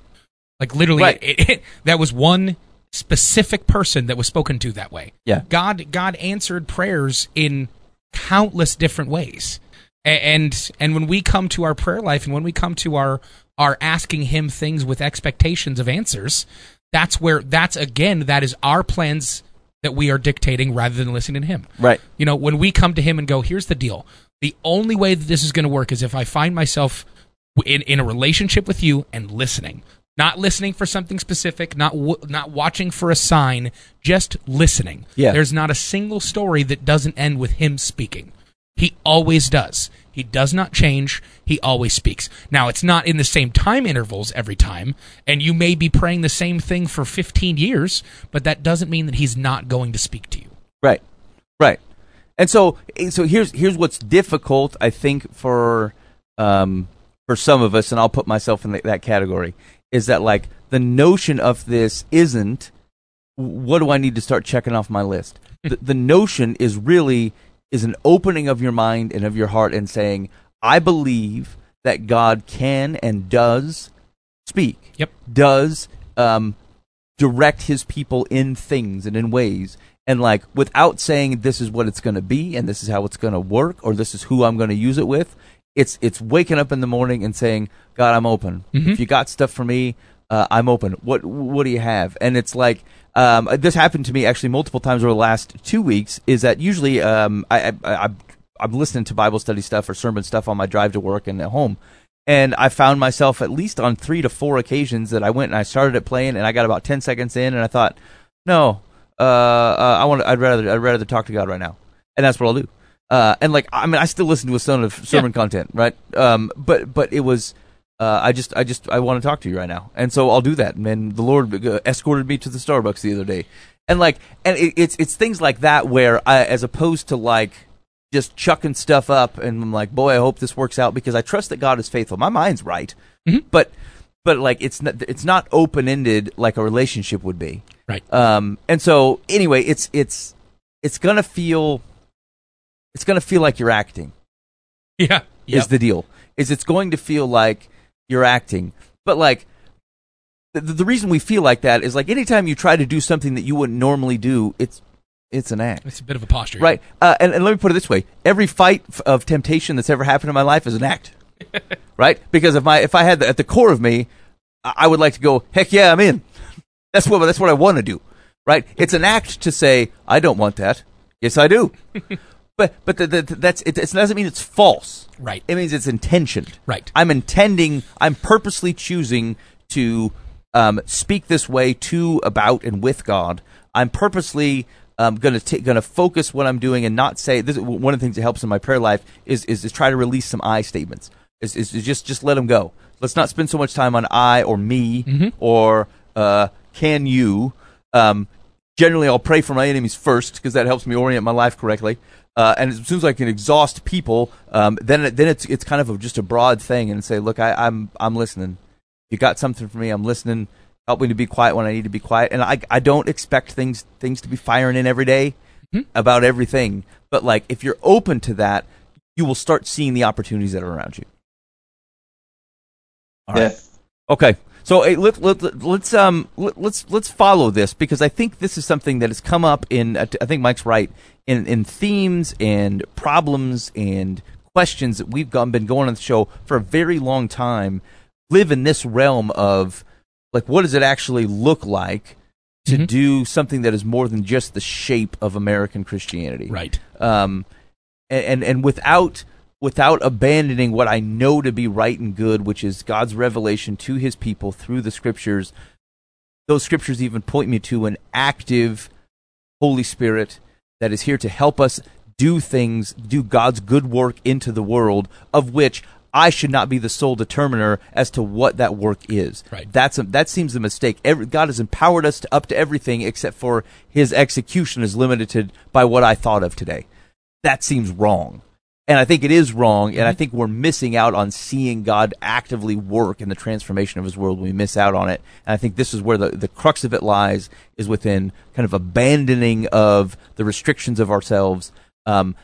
Like literally, Right. it, it, that was one specific person that was spoken to that way. Yeah. God God answered prayers in countless different ways. And and when we come to our prayer life and when we come to our our asking him things with expectations of answers, that's where that's again that is our plans that we are dictating rather than listening to him. Right. You know, when we come to him and go, here's the deal. The only way that this is going to work is if I find myself in, in a relationship with you and listening. Not listening for something specific, not w- not watching for a sign, just listening. Yeah. There's not a single story that doesn't end with him speaking. He always does. He does not change. He always speaks. Now, it's not in the same time intervals every time, and you may be praying the same thing for 15 years, but that doesn't mean that he's not going to speak to you. Right, right. And so, so here's here's what's difficult, I think, for um, for some of us, and I'll put myself in that that category, is that like the notion of this isn't what do I need to start checking off my list. the, the notion is really is an opening of your mind and of your heart and saying, I believe that God can and does speak. Yep. Does um, direct his people in things and in ways and like without saying this is what it's going to be and this is how it's going to work or this is who I'm going to use it with it's it's waking up in the morning and saying god I'm open. If you got stuff for me uh, I'm open. What what do you have? And it's like um, this happened to me actually multiple times over the last two weeks is that usually um, I, I, I I'm listening to Bible study stuff or sermon stuff on my drive to work and at home. And I found myself at least on three to four occasions that I went and I started it playing, and I got about ten seconds in, and I thought, no, uh, uh, I want. I'd rather. I'd rather talk to God right now, and that's what I'll do. Uh, and like, I mean, I still listen to a ton of sermon content, right? Um, but but it was. Uh, I just, I just, I want to talk to you right now, and so I'll do that. And the Lord uh, escorted me to the Starbucks the other day, and like, and it, it's it's things like that where, I, as opposed to like just chucking stuff up and I'm like, boy, I hope this works out because I trust that God is faithful. My mind's right, but but like it's not it's not open ended like a relationship would be. Right. Um, and so anyway, it's it's it's gonna feel it's gonna feel like you're acting Yeah. is the deal. Is it's going to feel like you're acting, but like. The, the reason we feel like that is like anytime you try to do something that you wouldn't normally do, it's it's an act. It's a bit of a posture. Right. Uh, and, and let me put it this way: every fight f- of temptation that's ever happened in my life is an act. right? Because if my if I had the, at the core of me, I would like to go, heck yeah, I'm in. That's what that's what I want to do, right? It's an act to say I don't want that. Yes, I do. but but the, the, that's it, it doesn't mean it's false. Right. It means it's intentioned. Right. I'm intending. I'm purposely choosing to um, speak this way to, about, and with God. I'm purposely um, going to going to focus what I'm doing and not say. This is one of the things that helps in my prayer life is is to try to release some I statements. Is, is just just let them go. Let's not spend so much time on I or me or uh, can you. Um, generally, I'll pray for my enemies first because that helps me orient my life correctly. Uh, and as soon as I can exhaust people, um, then then it's it's kind of a, just a broad thing and say, look, I, I'm I'm listening. You got something for me? I'm listening. Help me to be quiet when I need to be quiet. And I I don't expect things things to be firing in every day about everything. But like if you're open to that, you will start seeing the opportunities that are around you. All right. Yeah. Okay. So hey, let, let, let, let's um let, let's let's follow this because I think this is something that has come up in uh, I think Mike's right in in themes and problems and questions that we've gone, been going on the show for a very long time live in this realm of like what does it actually look like to Mhm. do something that is more than just the shape of American Christianity Right. um, and, and and without without abandoning what I know to be right and good, which is God's revelation to His people through the Scriptures. Those Scriptures even point me to an active Holy Spirit that is here to help us do things, do God's good work into the world, of which I should not be the sole determiner as to what that work is. Right. That's a, that seems a mistake. Every, God has empowered us to, up to everything except for His execution is limited by what I thought of today. That seems wrong. And I think it is wrong, and I think we're missing out on seeing God actively work in the transformation of His world when we miss out on it. And I think this is where the, the crux of it lies, is within kind of abandoning of the restrictions of ourselves, um,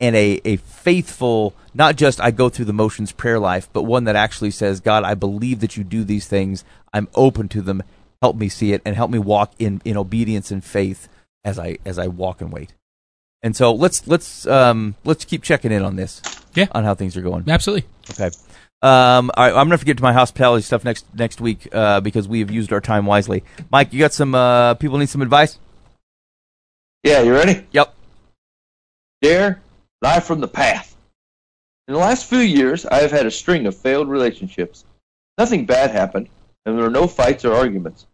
and a, a faithful, not just I go through the motions prayer life, but one that actually says, God, I believe that you do these things. I'm open to them. Help me see it and help me walk in, in obedience and faith as I as I walk and wait. And so let's let's um, let's keep checking in on this. Yeah. On how things are going. Absolutely. Okay. Um, all right, I'm gonna forget to my hospitality stuff next next week uh, because we have used our time wisely. Mike, you got some uh, people need some advice? Yeah, you ready? Yep. Dare, live from the path. In the last few years, I have had a string of failed relationships. Nothing bad happened, and there were no fights or arguments.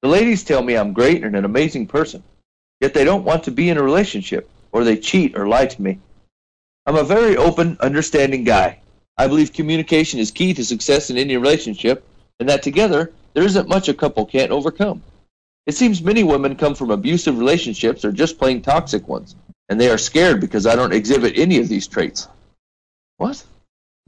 The ladies tell me I'm great and an amazing person, yet they don't want to be in a relationship, or they cheat or lie to me. I'm a very open, understanding guy. I believe communication is key to success in any relationship, and that together, there isn't much a couple can't overcome. It seems many women come from abusive relationships or just plain toxic ones, and they are scared because I don't exhibit any of these traits. What?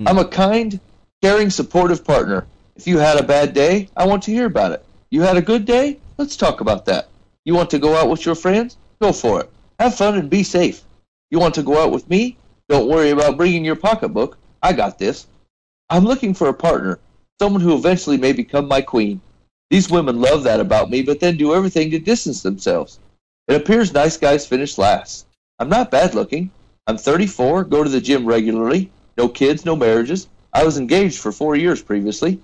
Hmm. I'm a kind, caring, supportive partner. If you had a bad day, I want to hear about it. You had a good day? Let's talk about that. You want to go out with your friends? Go for it. Have fun and be safe. You want to go out with me? Don't worry about bringing your pocketbook. I got this. I'm looking for a partner, someone who eventually may become my queen. These women love that about me, but then do everything to distance themselves. It appears nice guys finish last. I'm not bad looking. I'm 34, go to the gym regularly, no kids, no marriages. I was engaged for four years previously.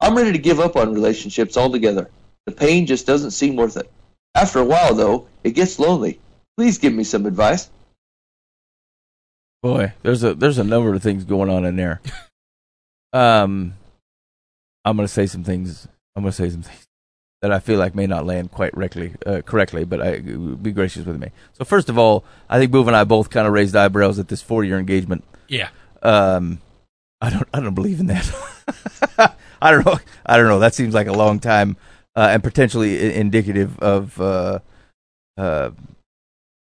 I'm ready to give up on relationships altogether. The pain just doesn't seem worth it. After a while, though, it gets lonely. Please give me some advice. Boy, there's a there's a number of things going on in there. Um, I'm gonna say some things. I'm gonna say some things that I feel like may not land quite correctly, uh, correctly, but I be gracious with me. So first of all, I think Boov and I both kind of raised eyebrows at this four year engagement. Yeah. Um, I don't I don't believe in that. I don't know. I don't know. That seems like a long time uh, and potentially indicative of uh, uh,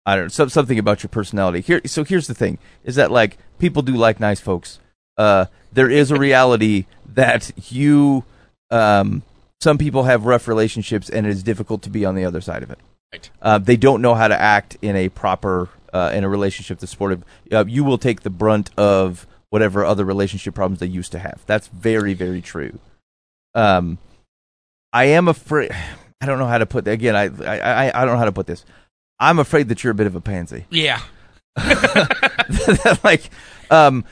I don't know some, something about your personality. Here, so here's the thing: is that like people do like nice folks. Uh, there is a reality that you, um, some people have rough relationships, and it is difficult to be on the other side of it. Right. Uh, they don't know how to act in a proper uh, in a relationship that's supportive. Uh, you will take the brunt of whatever other relationship problems they used to have. That's very very true. Um, I am afraid. I don't know how to put. Again, I, I I I don't know how to put this. I'm afraid that you're a bit of a pansy. Yeah. like, um,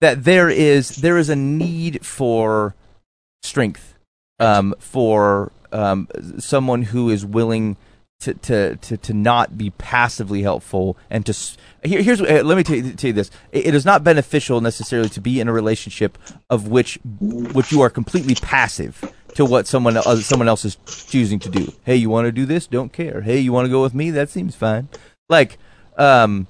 that there is there is a need for strength um, for um, someone who is willing to, to, to, to not be passively helpful and to here, here's uh, let me tell you, tell you this it, it is not beneficial necessarily to be in a relationship of which which you are completely passive to what someone uh, someone else is choosing to do hey you want to do this don't care hey you want to go with me that seems fine like um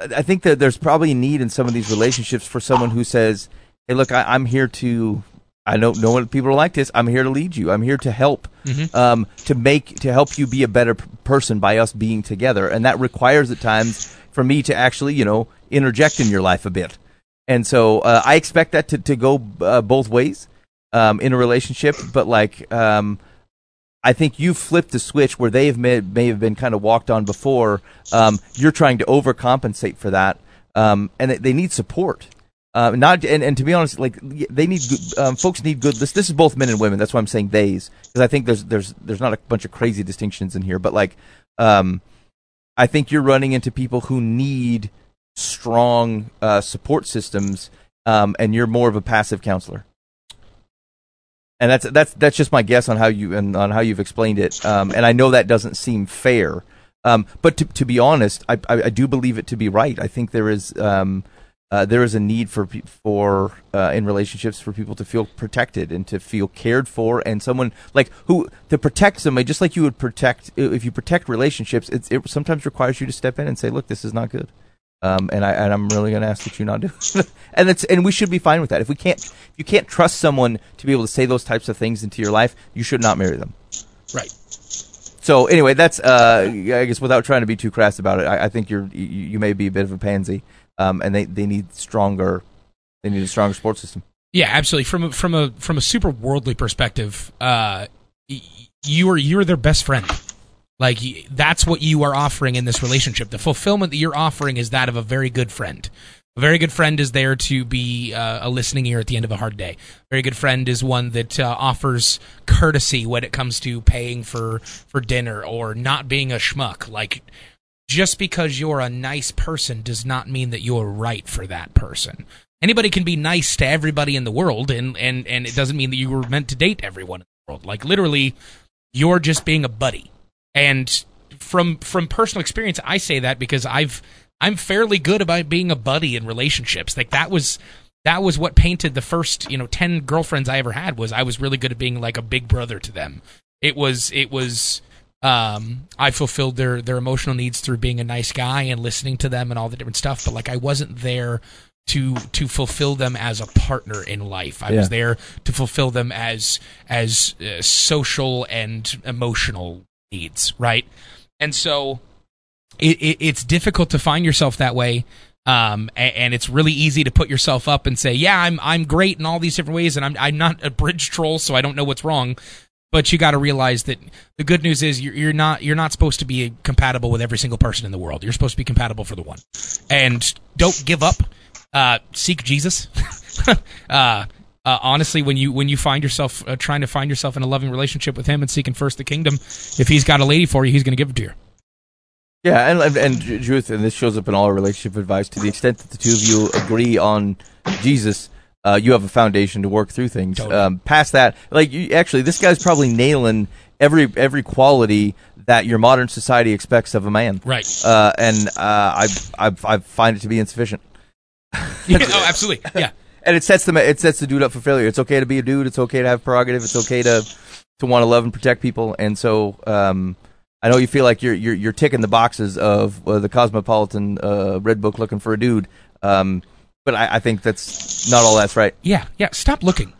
I think that there's probably a need in some of these relationships for someone who says, "Hey, look, I, I'm here to. I don't know what people are like this. I'm here to lead you. I'm here to help, um, to make to help you be a better p- person by us being together. And that requires at times for me to actually, you know, interject in your life a bit. And so uh, I expect that to to go uh, both ways um, in a relationship. But like, um, I think you flipped the switch where they have may, may have been kind of walked on before. Um, you're trying to overcompensate for that, um, and they, need support. Uh, not and, and to be honest, like they need um, folks need good. This this is both men and women. That's why I'm saying theys because I think there's there's there's not a bunch of crazy distinctions in here, but like, um, I think you're running into people who need strong uh, support systems, um, and you're more of a passive counselor and that's that's that's just my guess on how you and on how you've explained it. Um, and I know that doesn't seem fair, um, but to to be honest, I, I I do believe it to be right. I think there is um, uh, there is a need for for uh, in relationships for people to feel protected and to feel cared for, and someone like who to protect somebody, just like you would protect if you protect relationships. It, it sometimes requires you to step in and say, "Look, this is not good." Um, and I and I'm really going to ask that you not do. and it's and we should be fine with that. If we can't, if you can't trust someone to be able to say those types of things into your life, you should not marry them. Right. So anyway, that's uh, I guess without trying to be too crass about it, I, I think you're you, you may be a bit of a pansy, um, and they, they need stronger, they need a stronger support system. Yeah, absolutely. From a, from a from a super worldly perspective, uh, y- you are you're their best friend. Like that's what you are offering in this relationship. The fulfillment that you're offering is that of a very good friend. A very good friend is there to be uh, a listening ear at the end of a hard day. A very good friend is one that uh, offers courtesy when it comes to paying for for dinner or not being a schmuck. Like just because you're a nice person does not mean that you're right for that person. Anybody can be nice to everybody in the world, and, and, and it doesn't mean that you were meant to date everyone in the world. Like literally, you're just being a buddy. And from from personal experience, I say that because I've I'm fairly good about being a buddy in relationships. Like that was that was what painted the first you know ten girlfriends I ever had was I was really good at being like a big brother to them. It was it was um, I fulfilled their their emotional needs through being a nice guy and listening to them and all the different stuff. But like I wasn't there to to fulfill them as a partner in life. I was there to fulfill them as as uh, social and emotional needs, right? And so it, it, it's difficult to find yourself that way. Um, a- and, it's really easy to put yourself up and say, yeah, I'm, I'm great in all these different ways. And I'm, I'm not a bridge troll, so I don't know what's wrong. But you got to realize that the good news is you're, you're not, you're not supposed to be compatible with every single person in the world. You're supposed to be compatible for the one. And don't give up. Uh, seek Jesus. uh, uh, honestly, when you when you find yourself uh, trying to find yourself in a loving relationship with Him and seeking first the kingdom, if He's got a lady for you, He's going to give it to you. Yeah, and and, Judith, and this shows up in all our relationship advice. To the extent that the two of you agree on Jesus, uh, you have a foundation to work through things. Totally. Um, past that, like you, actually, this guy's probably nailing every every quality that your modern society expects of a man. Right. Uh, and uh, I, I I find it to be insufficient. Yeah, oh, absolutely. Yeah. And it sets them it sets the dude up for failure. It's okay to be a dude. It's okay to have prerogative. It's okay to to want to love and protect people. And so um, I know you feel like you're you're, you're ticking the boxes of uh, the cosmopolitan uh, red book looking for a dude. Um, but I, I think that's not all that's right. Yeah. Yeah. Stop looking.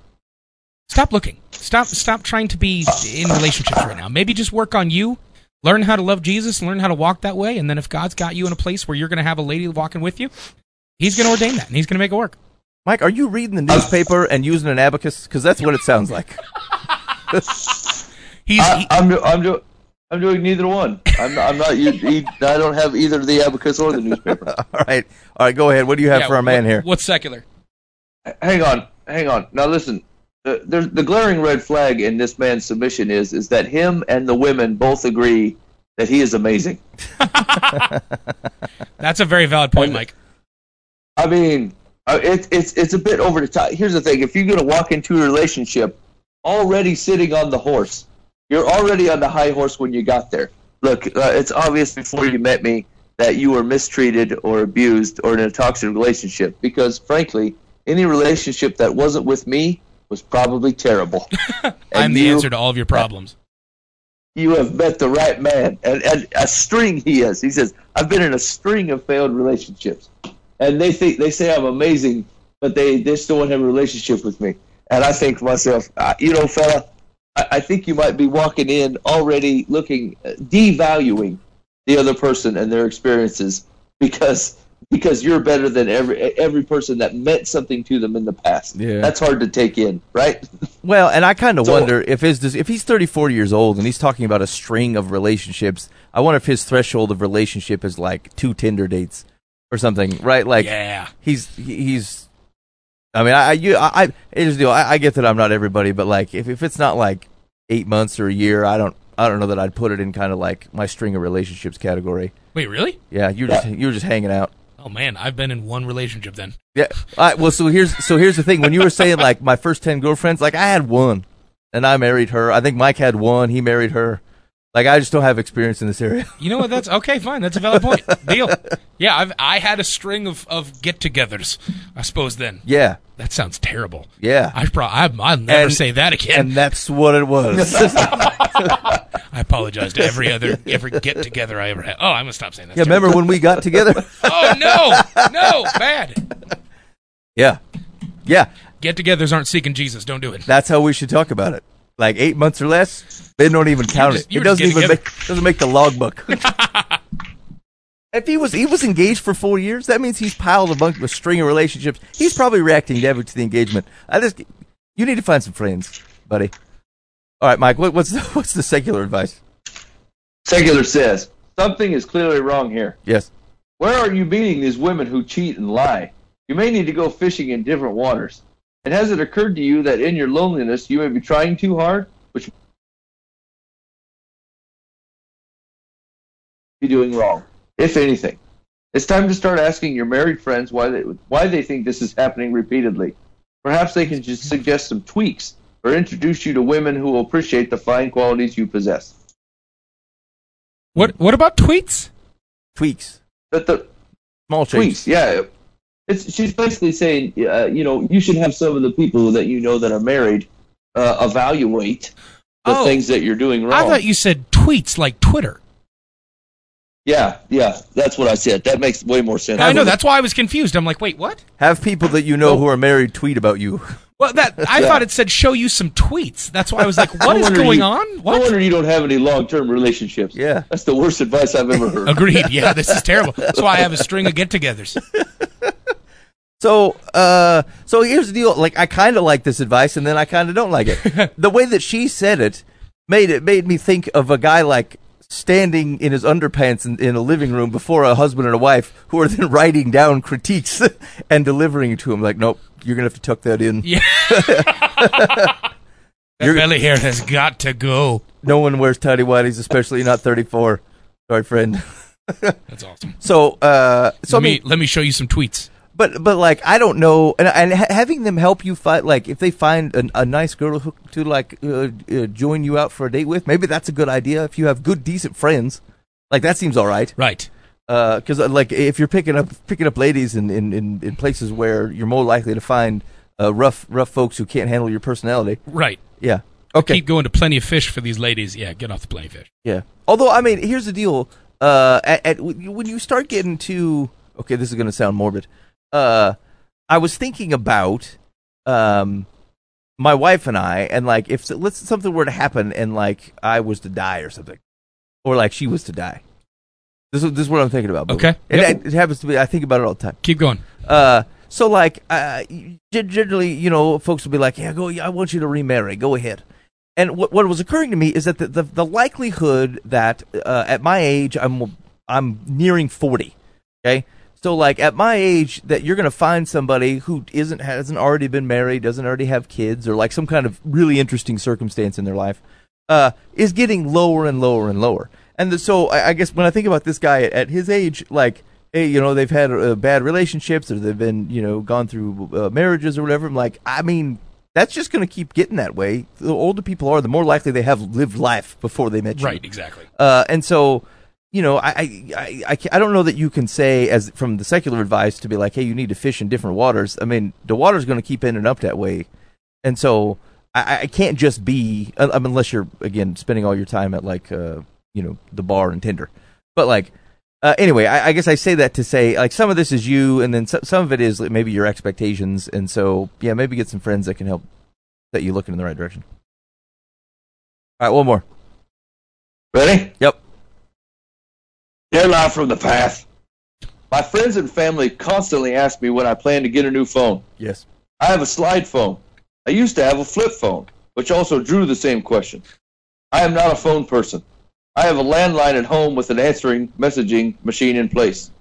Stop looking. Stop. Stop trying to be in relationships right now. Maybe just work on you. Learn how to love Jesus. Learn how to walk that way. And then if God's got you in a place where you're going to have a lady walking with you, He's going to ordain that and He's going to make it work. Mike, are you reading the uh, newspaper and using an abacus? Because that's what it sounds like. He's. I, I'm. do, I'm doing I'm doing neither one. I'm not, I'm not you, you, I don't have either the abacus or the newspaper. all right, all right, go ahead. What do you have yeah, for our man what- here? What's secular? hang on, hang on. Now listen. The, there's the glaring red flag in this man's submission is is that him and the women both agree that he is amazing. That's a very valid point, And- Mike. I mean, Uh, it, it's it's a bit over the top. Here's the thing: if you're going to walk into a relationship already sitting on the horse, you're already on the high horse when you got there. Look, uh, it's obvious before you met me that you were mistreated or abused or in a toxic relationship. Because frankly, any relationship that wasn't with me was probably terrible. I'm the you- answer to all of your problems. you have met the right man. And, and a string he is. He says, I've been in a string of failed relationships. And they think they say I'm amazing, but they, they still want to have a relationship with me. And I think to myself, you know, fella, I, I think you might be walking in already looking, uh, devaluing the other person and their experiences because because you're better than every every person that meant something to them in the past. Yeah. That's hard to take in, right? Well, and I kind of So- wonder if his if he's 34 years old and he's talking about a string of relationships. I wonder if his threshold of relationship is like two Tinder dates or something, right? Like yeah. he's he's. I mean, I I you I, I here's the deal. I, I get that I'm not everybody, but like if if it's not like eight months or a year, I don't I don't know that I'd put it in kind of like my string of relationships category. Wait, really? Yeah, you're just you were just hanging out. Oh man, I've been in one relationship then. Yeah. All right, well, so here's so here's the thing. When you were saying like my first ten girlfriends, like I had one, and I married her. I think Mike had one. He married her. Like I just don't have experience in this area. You know what? That's okay. Fine. That's a valid point. Deal. Yeah, I've I had a string of, of get-togethers. I suppose then Yeah. that sounds terrible. Yeah. I pro- I, I'll never And- say that again. and that's what it was. I apologize to every other every get-together I ever had. Oh, I'm gonna stop saying that. yeah. Remember when we got together? Oh no, no, bad. yeah. Yeah. Get-togethers aren't seeking Jesus. Don't do it. That's how we should talk about it. Like eight months or less, they don't even count just- it. you It doesn't getting even make doesn't make the logbook. if he was he was engaged for four years, that means he's piled a bunch of a string of relationships. He's probably reacting negatively to the engagement. I just you need to find some friends, buddy. All right, Mike. What, what's the, what's the secular advice? Secular says something is clearly wrong here. Yes. Where are you meeting these women who cheat and lie? You may need to go fishing in different waters. And has it occurred to you that in your loneliness you may be trying too hard, which be doing wrong, if anything? It's time to start asking your married friends why they why they think this is happening repeatedly. Perhaps they can just suggest some tweaks or introduce you to women who will appreciate the fine qualities you possess. What What about tweets? Tweaks. But the Small changes. tweets. Yeah, it's she's basically saying, uh, you know, you should have some of the people that you know that are married uh, evaluate the Oh. things that you're doing wrong. I thought you said tweets like Twitter. yeah, yeah, that's what I said. That makes way more sense. I know that's why I was confused. I'm like, wait, what? Have people that you know who are married tweet about you. Well, that I Yeah. thought it said show you some tweets. That's why I was like, what No is going you- on? No wonder you don't have any long-term relationships. Yeah. that's the worst advice I've ever heard. Agreed. Yeah, this is terrible. That's why I have a string of get-togethers. So, uh, so here's the deal. Like, I kind of like this advice, and then I kind of don't like it. the way that she said it made it made me think of a guy like standing in his underpants in, in a living room before a husband and a wife who are then writing down critiques and delivering it to him. Like, nope, you're gonna have to tuck that in. Yeah. that You're- belly hair has got to go. No one wears tidy whities, especially not 34. Sorry, friend. That's awesome. So, uh, so I let mean, me let me show you some tweets. But but like I don't know, and and ha- having them help you find like if they find an, a nice girl to, to like uh, uh, join you out for a date with, maybe that's a good idea. If you have good decent friends, like that seems all right. Right. Because uh, like if you're picking up picking up ladies in, in, in, in places where you're more likely to find uh, rough rough folks who can't handle your personality. Right. Yeah. Okay. Keep going to plenty of fish for these ladies. Yeah, get off the plenty of fish. Yeah. Although I mean, here's the deal. Uh, at, at when you start getting to okay, this is going to sound morbid. Uh, I was thinking about um my wife and I, and like if let's something were to happen and like I was to die or something, or like she was to die. This is this is what I'm thinking about. Boo. Okay. And Yep. it, it happens to be. I think about it all the time. Keep going. Uh, so like, uh, generally, you know, folks will be like, "Yeah, go. I want you to remarry. Go ahead." And what what was occurring to me is that the the, the likelihood that uh, at my age, I'm I'm nearing forty. Okay, so like at my age, that you're gonna find somebody who isn't hasn't already been married, doesn't already have kids, or like some kind of really interesting circumstance in their life, uh, is getting lower and lower and lower. And the, so I, I guess when I think about this guy at, at his age, like hey, you know, they've had uh, bad relationships or they've been, you know, gone through uh, marriages or whatever. I'm like, I mean, that's just going to keep getting that way. The older people are, the more likely they have lived life before they met you. Right, exactly. Uh, and so, you know, I, I, I, I, don't know that you can say as from the secular advice to be like, hey, you need to fish in different waters. I mean, the water's going to keep ending up that way, and so I, I can't just be unless you're again spending all your time at like, uh, you know, the bar and Tinder. But like, uh, anyway, I, I guess I say that to say like some of this is you, and then so, some of it is like, maybe your expectations, and so yeah, maybe get some friends that can help that you looking in the right direction. All right, one more. Ready? Yep. They're live from the path. My friends and family constantly ask me when I plan to get a new phone. Yes. I have a slide phone. I used to have a flip phone, which also drew the same question. I am not a phone person. I have a landline at home with an answering messaging machine in place.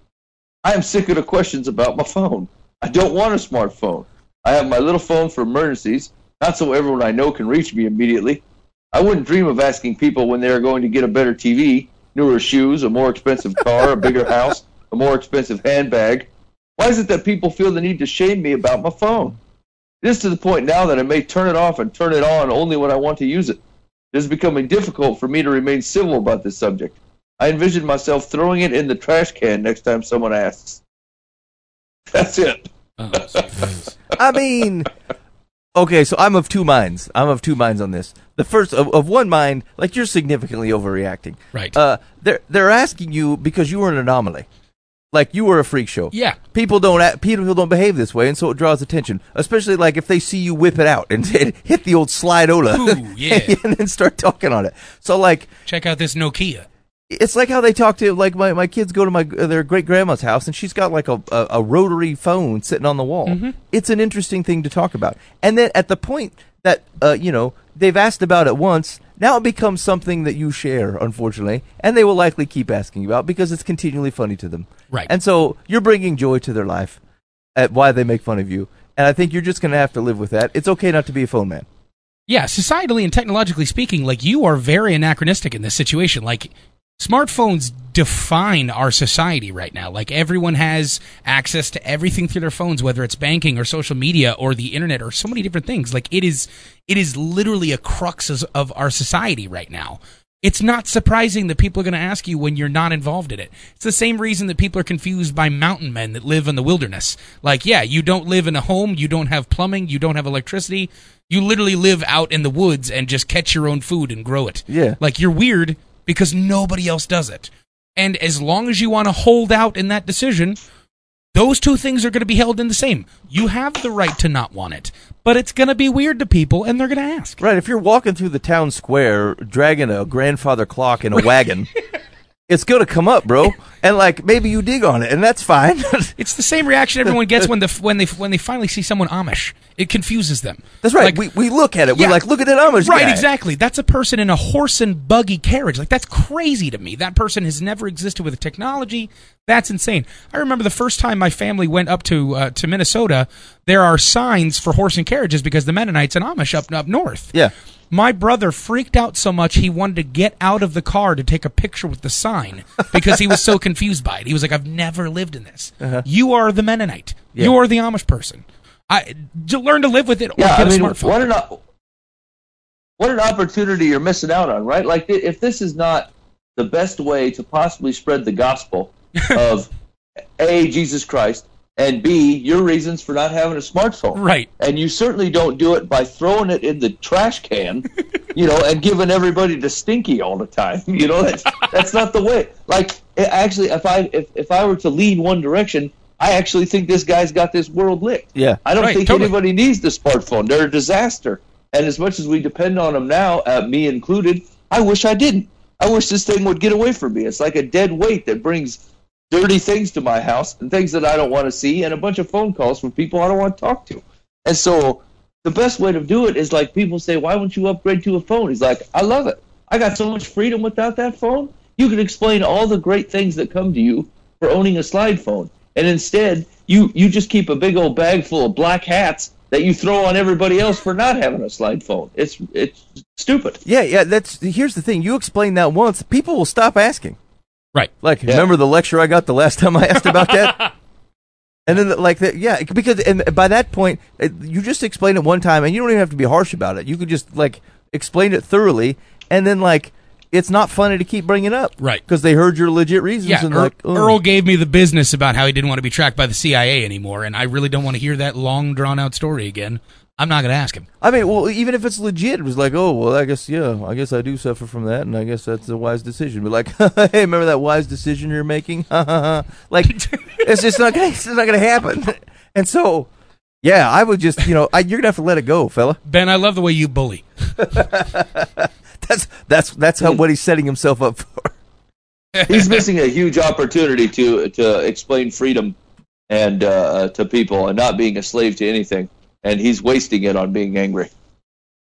I am sick of the questions about my phone. I don't want a smartphone. I have my little phone for emergencies, not so everyone I know can reach me immediately. I wouldn't dream of asking people when they are going to get a better TV, newer shoes, a more expensive car, a bigger house, a more expensive handbag. Why is it that people feel the need to shame me about my phone? It is to the point now that I may turn it off and turn it on only when I want to use it. It is becoming difficult for me to remain civil about this subject. I envision myself throwing it in the trash can next time someone asks. That's it. Oh. I mean, okay, so I'm of two minds. I'm of two minds on this. The first of, of one mind, like you're significantly overreacting. right. Uh, they're they're asking you because you were an anomaly, like you were a freak show. yeah. People don't act, people don't behave this way, and so it draws attention. Especially like if they see you whip it out and hit the old slideola, Ooh, yeah. and then start talking on it. So like Check out this Nokia. It's like how they talk to like my, my kids go to my their great grandma's house and she's got like a, a, a rotary phone sitting on the wall. Mm-hmm. It's an interesting thing to talk about. And then at the point that uh, you know they've asked about it once, now it becomes something that you share, unfortunately, and they will likely keep asking about because it's continually funny to them. Right. And so you're bringing joy to their life at why they make fun of you. And I think you're just going to have to live with that. It's okay not to be a phone man. Yeah, societally and technologically speaking, like you are very anachronistic in this situation. Like smartphones define our society right now. Like everyone has access to everything through their phones, whether it's banking or social media or the internet or so many different things. Like it is, it is literally a crux of- of our society right now. It's not surprising that people are going to ask you when you're not involved in it. It's the same reason that people are confused by mountain men that live in the wilderness. Like, yeah, you don't live in a home, you don't have plumbing, you don't have electricity. You literally live out in the woods and just catch your own food and grow it. Yeah. Like, you're weird because nobody else does it. And as long as you want to hold out in that decision, those two things are going to be held in the same. You have the right to not want it, but it's going to be weird to people and they're going to ask. Right. If you're walking through the town square dragging a grandfather clock in a wagon, it's going to come up, bro. And like maybe you dig on it, and that's fine. It's the same reaction everyone gets when the when they when they finally see someone Amish. It confuses them. that's right. Like, we, we look at it. Yeah. We're like, look at that Amish right, guy. exactly. That's a person in a horse and buggy carriage. Like that's crazy to me. That person has never existed with a technology. That's insane. I remember the first time my family went up to uh, to Minnesota. There are signs for horse and carriages because the Mennonites and Amish up up north. Yeah. My brother freaked out so much he wanted to get out of the car to take a picture with the sign because he was so confused by it. He was like, "I've never lived in this. You are the Mennonite. Uh-huh. Yeah. You are the Amish person. I to learn to live with it or Yeah, get I mean, a smartphone." what an what an opportunity you're missing out on, right? Like, if this is not the best way to possibly spread the gospel of a Jesus Christ and b your reasons for not having a smartphone, right. and you certainly don't do it by throwing it in the trash can, you know, and giving everybody the stinky all the time. You know, that's that's not the way. Like, it- actually, if I if, if I were to lean one direction, I actually think this guy's got this world licked. Yeah. I don't Right, think totally. anybody needs the smartphone. They're a disaster. And as much as we depend on them now, uh, me included, I wish I didn't. I wish this thing would get away from me. It's like a dead weight that brings dirty things to my house and things that I don't want to see and a bunch of phone calls from people I don't want to talk to. And so the best way to do it is like people say, why won't you upgrade to a phone? He's like, I love it. I got so much freedom without that phone. You can explain all the great things that come to you for owning a slide phone. And instead, you, you just keep a big old bag full of black hats that you throw on everybody else for not having a slide phone. It's it's stupid. Yeah, yeah. That's here's the thing. You explain that once, people will stop asking. Right. Like, Yeah. remember the lecture I got the last time I asked about that? and then, like, the, yeah, because and by that point, uh, you just explain it one time, and you don't even have to be harsh about it. You could just like explain it thoroughly, and then like it's not funny to keep bringing up, Right. Because they heard your legit reasons, Yeah, and Earl, like, oh. Earl gave me the business about how he didn't want to be tracked by the CIA anymore, and I really don't want to hear that long, drawn out story again. I'm not going to ask him. I mean, well, even if it's legit, it was like, oh, well, I guess, yeah, I guess I do suffer from that, and I guess that's a wise decision. But like, hey, remember that wise decision you're making? like, it's just not gonna, it's not gonna happen. And so, yeah, I would just, you know, I, you're gonna have to let it go, fella. Ben, I love the way you bully. That's that's that's how what he's setting himself up for. He's missing a huge opportunity to to explain freedom and uh, to people and not being a slave to anything. And he's wasting it on being angry.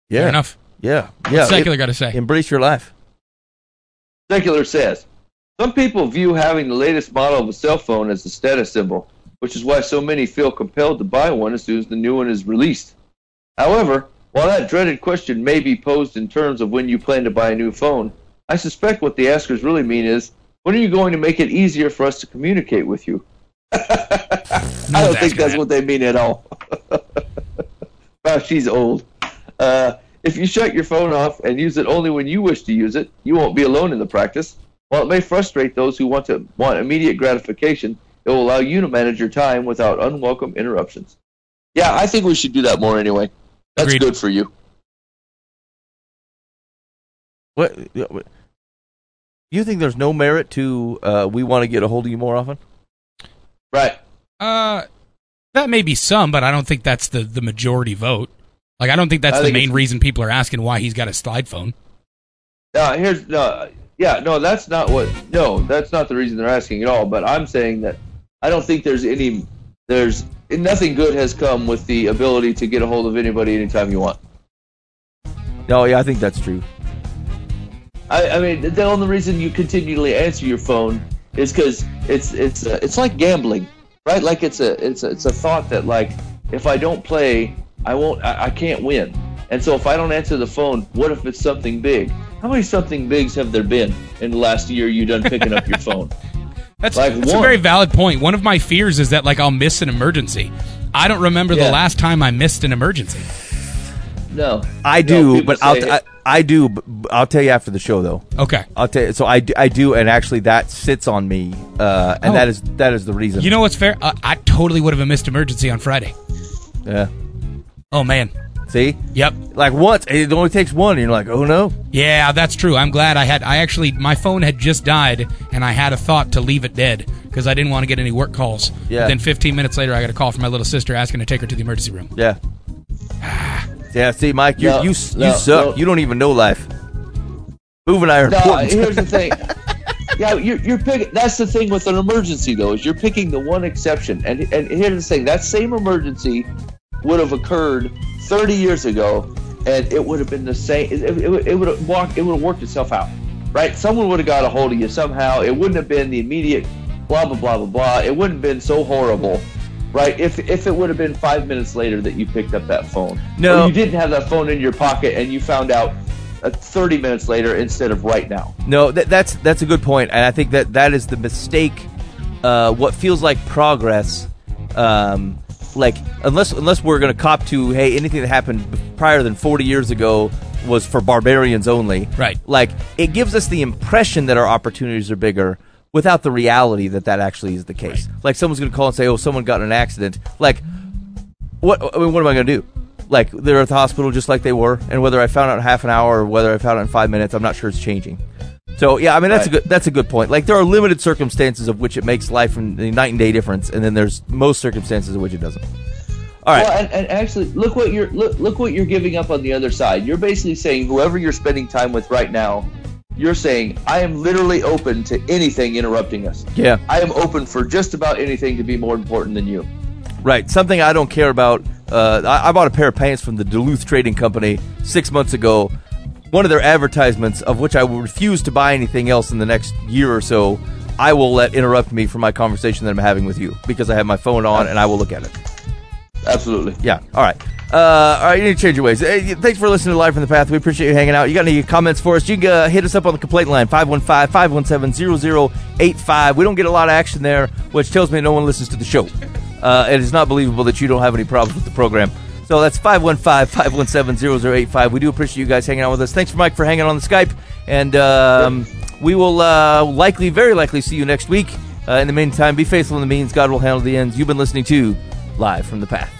Yeah, Fair enough. yeah, yeah. Secular got to say. embrace your life. Secular says some people view having the latest model of a cell phone as a status symbol, which is why so many feel compelled to buy one as soon as the new one is released. However, while that dreaded question may be posed in terms of when you plan to buy a new phone, I suspect what the askers really mean is when are you going to make it easier for us to communicate with you? I don't think that's that. what they mean at all. well, she's old. Uh, if you shut your phone off and use it only when you wish to use it, you won't be alone in the practice. While it may frustrate those who want to want immediate gratification, it will allow you to manage your time without unwelcome interruptions. Yeah, I think we should do that more anyway. That's Agreed. good for you. What? what- You think there's no merit to uh, we want to get a hold of you more often? Right. Uh, that may be some, but I don't think that's the, the majority vote. Like, I don't think that's I the think main reason people are asking why he's got a slide phone. No, here's no. Yeah, no, that's not what. No, that's not the reason they're asking at all. But I'm saying that I don't think there's any. There's nothing good has come with the ability to get a hold of anybody anytime you want. No, yeah, I think that's true. I, I mean, the only reason you continually answer your phone is because it's it's uh, it's like gambling, right? Like it's a it's a, it's a thought that like if I don't play, I won't I, I can't win. And so if I don't answer the phone, what if it's something big? How many something bigs have there been in the last year you done picking up your phone? That's, Like that's a very valid point. One of my fears is that, like, I'll miss an emergency. I don't remember the last time I missed an emergency. No, I do, people but I'll say- I, I do. But but I'll tell you after the show, though. Okay. I'll tell you. So I, do- I do, and actually that sits on me, uh, and Oh. that is that is the reason. You know what's fair? Uh, I totally would have missed emergency on Friday. yeah. Oh, man. See, Yep. like once it only takes one, and you're like, oh no. Yeah, that's true. I'm glad I had. I actually, my phone had just died, and I had a thought to leave it dead because I didn't want to get any work calls. Yeah. Then 15 minutes later, I got a call from my little sister asking to take her to the emergency room. Yeah. Yeah. See, Mike, you No, you s- no, you suck. no. You don't even know life. Move and I are No, here's the thing. Yeah, you're, you're picking. That's the thing with an emergency, though, is you're picking the one exception. And and here's the thing: that same emergency would have occurred 30 years ago, and it would have been the same. It, it, would- it would have walked. It would have worked itself out, right? Someone would have got a hold of you somehow. It wouldn't have been the immediate blah blah blah blah blah. It wouldn't have been so horrible. Right, if if it would have been five minutes later that you picked up that phone, No. or you didn't have that phone in your pocket and you found out uh, 30 minutes later instead of right now. No, that, that's that's a good point, and I think that that is the mistake. Uh, what feels like progress, um, like unless unless we're going to cop to hey, anything that happened prior than forty years ago was for barbarians only. Right. Like it gives us the impression that our opportunities are bigger. Without the reality that that actually is the case, like someone's going to call and say, "Oh, someone got in an accident." Like, what? I mean, what am I going to do? Like, they're at the hospital just like they were, and whether I found out in half an hour or whether I found out in five minutes, I'm not sure it's changing. So yeah, I mean that's a good that's a good point. Like there are limited circumstances of which it makes life and the night and day difference, and then there's most circumstances of which it doesn't. All right, Well, and, and actually, look what you're look, look what you're giving up on the other side. You're basically saying whoever you're spending time with right now, you're saying I am literally open to anything interrupting us. yeah, I am open for just about anything to be more important than you. right. Something I don't care about. Uh, I, I bought a pair of pants from the Duluth Trading Company six months ago. One of their advertisements, of which I will refuse to buy anything else in the next year or so, I will let interrupt me from my conversation that I'm having with you because I have my phone on and I will look at it. Absolutely. Yeah. All right. Uh, all right, you need to change your ways. Hey, thanks for listening to Live from the Path. We appreciate you hanging out. You got any comments for us? You can uh, hit us up on the complaint line, 515-517-0085. We don't get a lot of action there, which tells me no one listens to the show. Uh, it is not believable that you don't have any problems with the program. So that's 515-517-0085. We do appreciate you guys hanging out with us. Thanks, Mike, for hanging on the Skype. And um, we will uh, likely, very likely, see you next week. Uh, in the meantime, be faithful in the means. God will handle the ends. You've been listening to Live from the Path.